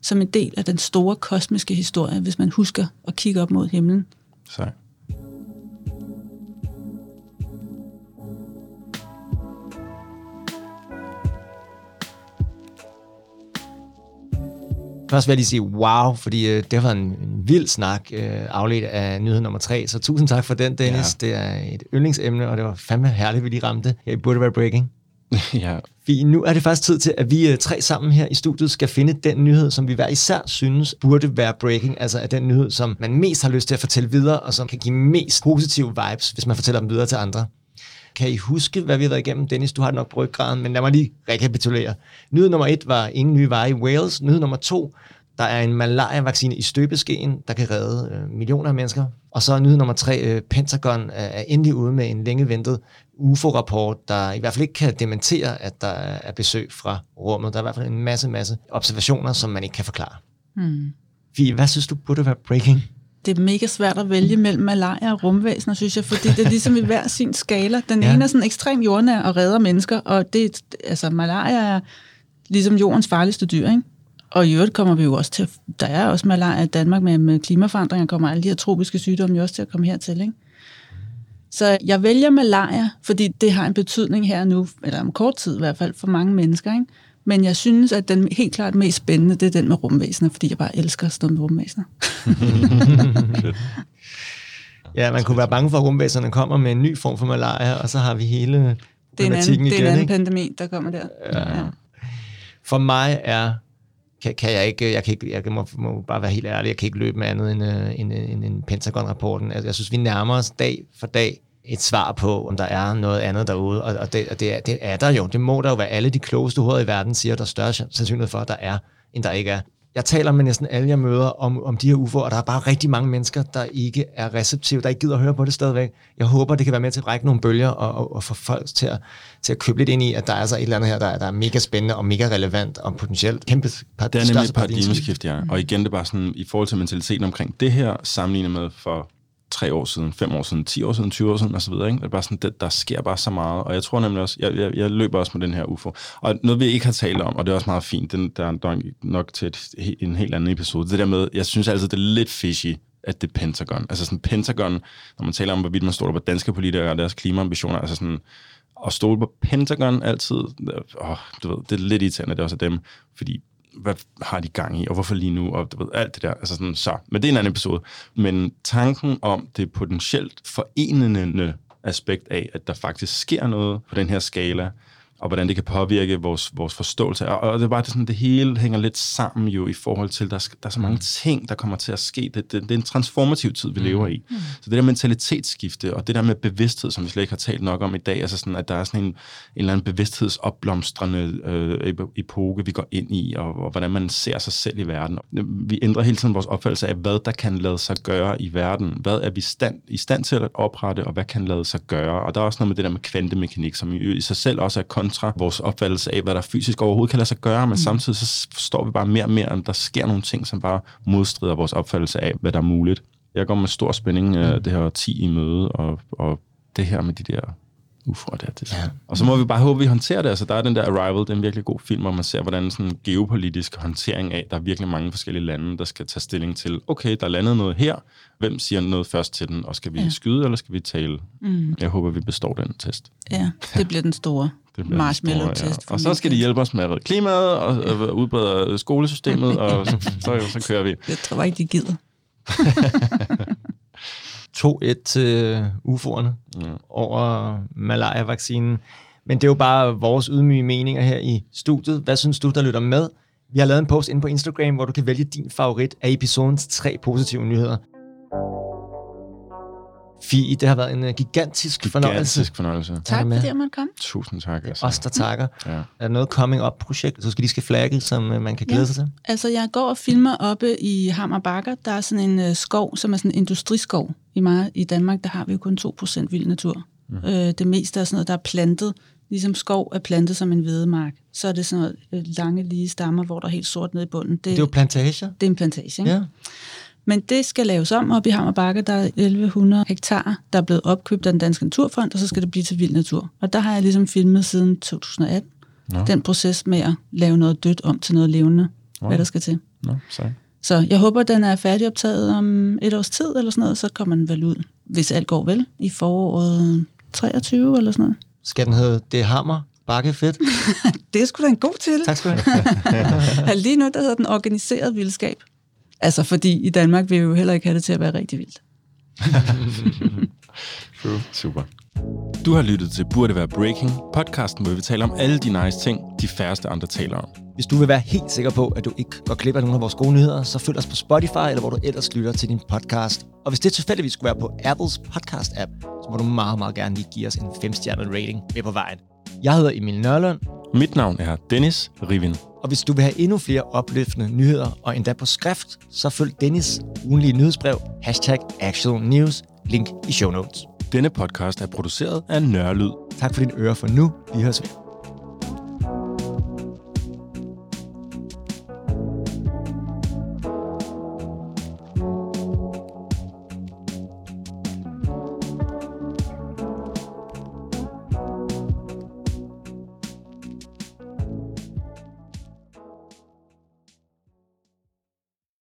som en del af den store kosmiske historie, hvis man husker at kigge op mod himlen. Så. Først vil jeg lige sige wow, fordi øh, det var en, en vild snak øh, afledt af nyhed nummer tre. Så tusind tak for den, Dennis. Ja. Det er et yndlingsemne, og det var fandme herligt, vi lige ramte her i Burde Være Breaking. ja. Vi, nu er det faktisk tid til, at vi øh, tre sammen her i studiet skal finde den nyhed, som vi hver især synes burde være breaking. Altså er den nyhed, som man mest har lyst til at fortælle videre, og som kan give mest positive vibes, hvis man fortæller dem videre til andre. Kan I huske, hvad vi har været igennem? Dennis, du har nok på ryggraden, men lad mig lige rekapitulere. Nyhed nummer et var ingen nye veje i Wales. Nyhed nummer to, der er en malaria-vaccine i støbeskeen, der kan redde øh, millioner af mennesker. Og så nyhed nummer tre, øh, Pentagon er endelig ude med en længe ventet UFO-rapport, der i hvert fald ikke kan dementere, at der er besøg fra rummet. Der er i hvert fald en masse, masse observationer, som man ikke kan forklare. Hmm. Fie, hvad synes du burde være breaking? Det er mega svært at vælge mellem malaria og rumvæsener, synes jeg, fordi det er ligesom i hver sin skala. Den ja. ene er sådan ekstremt jordnær og redder mennesker, og det, altså malaria er ligesom jordens farligste dyr, ikke? Og i øvrigt kommer vi jo også til, der er også malaria i Danmark med, med klimaforandringer, kommer alle de her tropiske sygdomme jo også til at komme hertil, ikke? Så jeg vælger malaria, fordi det har en betydning her nu, eller om kort tid i hvert fald, for mange mennesker, ikke? Men jeg synes, at den helt klart mest spændende, det er den med rumvæsener, fordi jeg bare elsker at stå med rumvæsener. ja, man kunne være bange for, at rumvæsenerne kommer med en ny form for malaria, og så har vi hele det er en anden, igen, det er en anden ikke? pandemi, der kommer der. Ja. Ja. For mig er kan, kan jeg ikke, jeg kan ikke, jeg må, må bare være helt ærlig, jeg kan ikke løbe med andet end, uh, end, end, end Pentagon-rapporten. Altså, jeg synes, vi nærmer os dag for dag et svar på, om der er noget andet derude, og, og, det, og det, er, det er der jo. Det må der jo være. Alle de klogeste hoveder i verden siger, der er større sandsynlighed for, at der er, end der ikke er. Jeg taler med næsten alle, jeg møder om, om de her UFO'er, og der er bare rigtig mange mennesker, der ikke er receptive, der ikke gider at høre på det stadigvæk. Jeg håber, det kan være med til at række nogle bølger og, og, og få folk til at, til at købe lidt ind i, at der er altså et eller andet her, der, der er mega spændende og mega relevant og potentielt kæmpe Det er nemlig et paradigmeskift, ja. Og igen, det er bare sådan, i forhold til mentaliteten omkring det her, sammenlignet med for tre år siden, fem år siden, ti år siden, 20 år siden osv. Ikke? Det er bare sådan, det, der sker bare så meget. Og jeg tror nemlig også, jeg, jeg, jeg løber også med den her UFO. Og noget vi ikke har talt om, og det er også meget fint, den, der er nok til et, en helt anden episode, det der med, jeg synes altid, det er lidt fishy, at det er Pentagon. Altså sådan Pentagon, når man taler om, hvorvidt man stoler på danske politikere og deres klimaambitioner, altså sådan, at stole på Pentagon altid, åh, du ved, det er lidt irriterende, at det også er dem, fordi hvad har de gang i, og hvorfor lige nu, og du ved, alt det der. Altså sådan, så. Men det er en anden episode. Men tanken om det potentielt forenende aspekt af, at der faktisk sker noget på den her skala, og hvordan det kan påvirke vores, vores forståelse. Og, og det er bare det, sådan, det hele hænger lidt sammen jo i forhold til, der, der er så mange ting, der kommer til at ske. Det, det, det er en transformativ tid, vi mm. lever i. Mm. Så det der mentalitetsskifte, og det der med bevidsthed, som vi slet ikke har talt nok om i dag, altså sådan, at der er sådan en, en eller anden bevidsthedsopblomstrende øh, epoke, vi går ind i, og, og hvordan man ser sig selv i verden. Vi ændrer hele tiden vores opfattelse af, hvad der kan lade sig gøre i verden. Hvad er vi stand, i stand til at oprette, og hvad kan lade sig gøre? Og der er også noget med det der med kvantemekanik, som i, i sig selv også er kontra vores opfattelse af, hvad der fysisk overhovedet kan lade sig gøre, men mm. samtidig så forstår vi bare mere og mere, at der sker nogle ting, som bare modstrider vores opfattelse af, hvad der er muligt. Jeg går med stor spænding uh, det her 10 i møde, og, og det her med de der UFO'er der. Det ja. Og så må vi bare håbe, at vi håndterer det. Altså, der er den der Arrival, det er en virkelig god film, hvor man ser, hvordan sådan en geopolitisk håndtering af, der er virkelig mange forskellige lande, der skal tage stilling til, okay, der er landet noget her, hvem siger noget først til den, og skal vi ja. skyde, eller skal vi tale? Mm. Jeg håber, vi består den test. Ja, det bliver den store marshmallow-test. Ja. Og så skal de hjælpe os med at redde klimaet, og ja. udbrede skolesystemet, og så, så, så kører vi. Jeg tror ikke, de gider. 2-1 til UFO'erne ja. over malaria-vaccinen. Men det er jo bare vores ydmyge meninger her i studiet. Hvad synes du, der lytter med? Vi har lavet en post inde på Instagram, hvor du kan vælge din favorit af episodens tre positive nyheder. Fie, det har været en uh, gigantisk, fornøjelse. Gigantisk fornøjelse. Tak med. fordi jeg måtte komme. Tusind tak. Altså. Os, der takker. Ja. Er der noget coming up projekt, så skal de skal flagge, som uh, man kan glæde Ja. sig til? Altså, jeg går og filmer oppe i Hammer Bakker. Der er sådan en øh, skov, som er sådan en industriskov. I, meget, I Danmark, der har vi jo kun 2% vild natur. Mm. Øh, det meste er sådan noget, der er plantet. Ligesom skov er plantet som en hvedemark. Så er det sådan noget øh, lange, lige stammer, hvor der er helt sort nede i bunden. Det, Det er jo plantager. det er en plantage, ikke? Ja. Men det skal laves om op i Hammer Bakke. Der er 1100 hektar, der er blevet opkøbt af den Danske Naturfond, og så skal det blive til vild natur. Og der har jeg ligesom filmet siden 2018. Nå. Den proces med at lave noget dødt om til noget levende, Wow. hvad der skal til. Nå, sejt. Så jeg håber, den er færdigoptaget om et års tid eller sådan noget, så kommer den vel ud, hvis alt går vel, i foråret 23 eller sådan noget. Skal den hedde Det er Hammer, Bakke Fedt? Det er sgu da en god til. Tak skal du have. Lige nu, der hedder den organiseret vildskab. Altså, fordi i Danmark vil vi jo heller ikke have det til at være rigtig vildt. True. Super. Du har lyttet til Burde Være Breaking, podcasten, hvor vi taler om alle de nice ting, de færreste andre taler om. Hvis du vil være helt sikker på, at du ikke går glip af nogle af vores gode nyheder, så følg os på Spotify, eller hvor du ellers lytter til din podcast. Og hvis det tilfældigvis skulle være på Apples podcast-app, så må du meget, meget gerne lige give os en 5-stjernet rating med på vejen. Jeg hedder Emil Nørlund, Mit navn er Dennis Rivin. Og hvis du vil have endnu flere opløftende nyheder, og endda på skrift, så følg Dennis ugenlige nyhedsbrev, hashtag actual news, link i show notes. Denne podcast er produceret af Nørlyd. Tak for din øre for nu. Vi høres ved.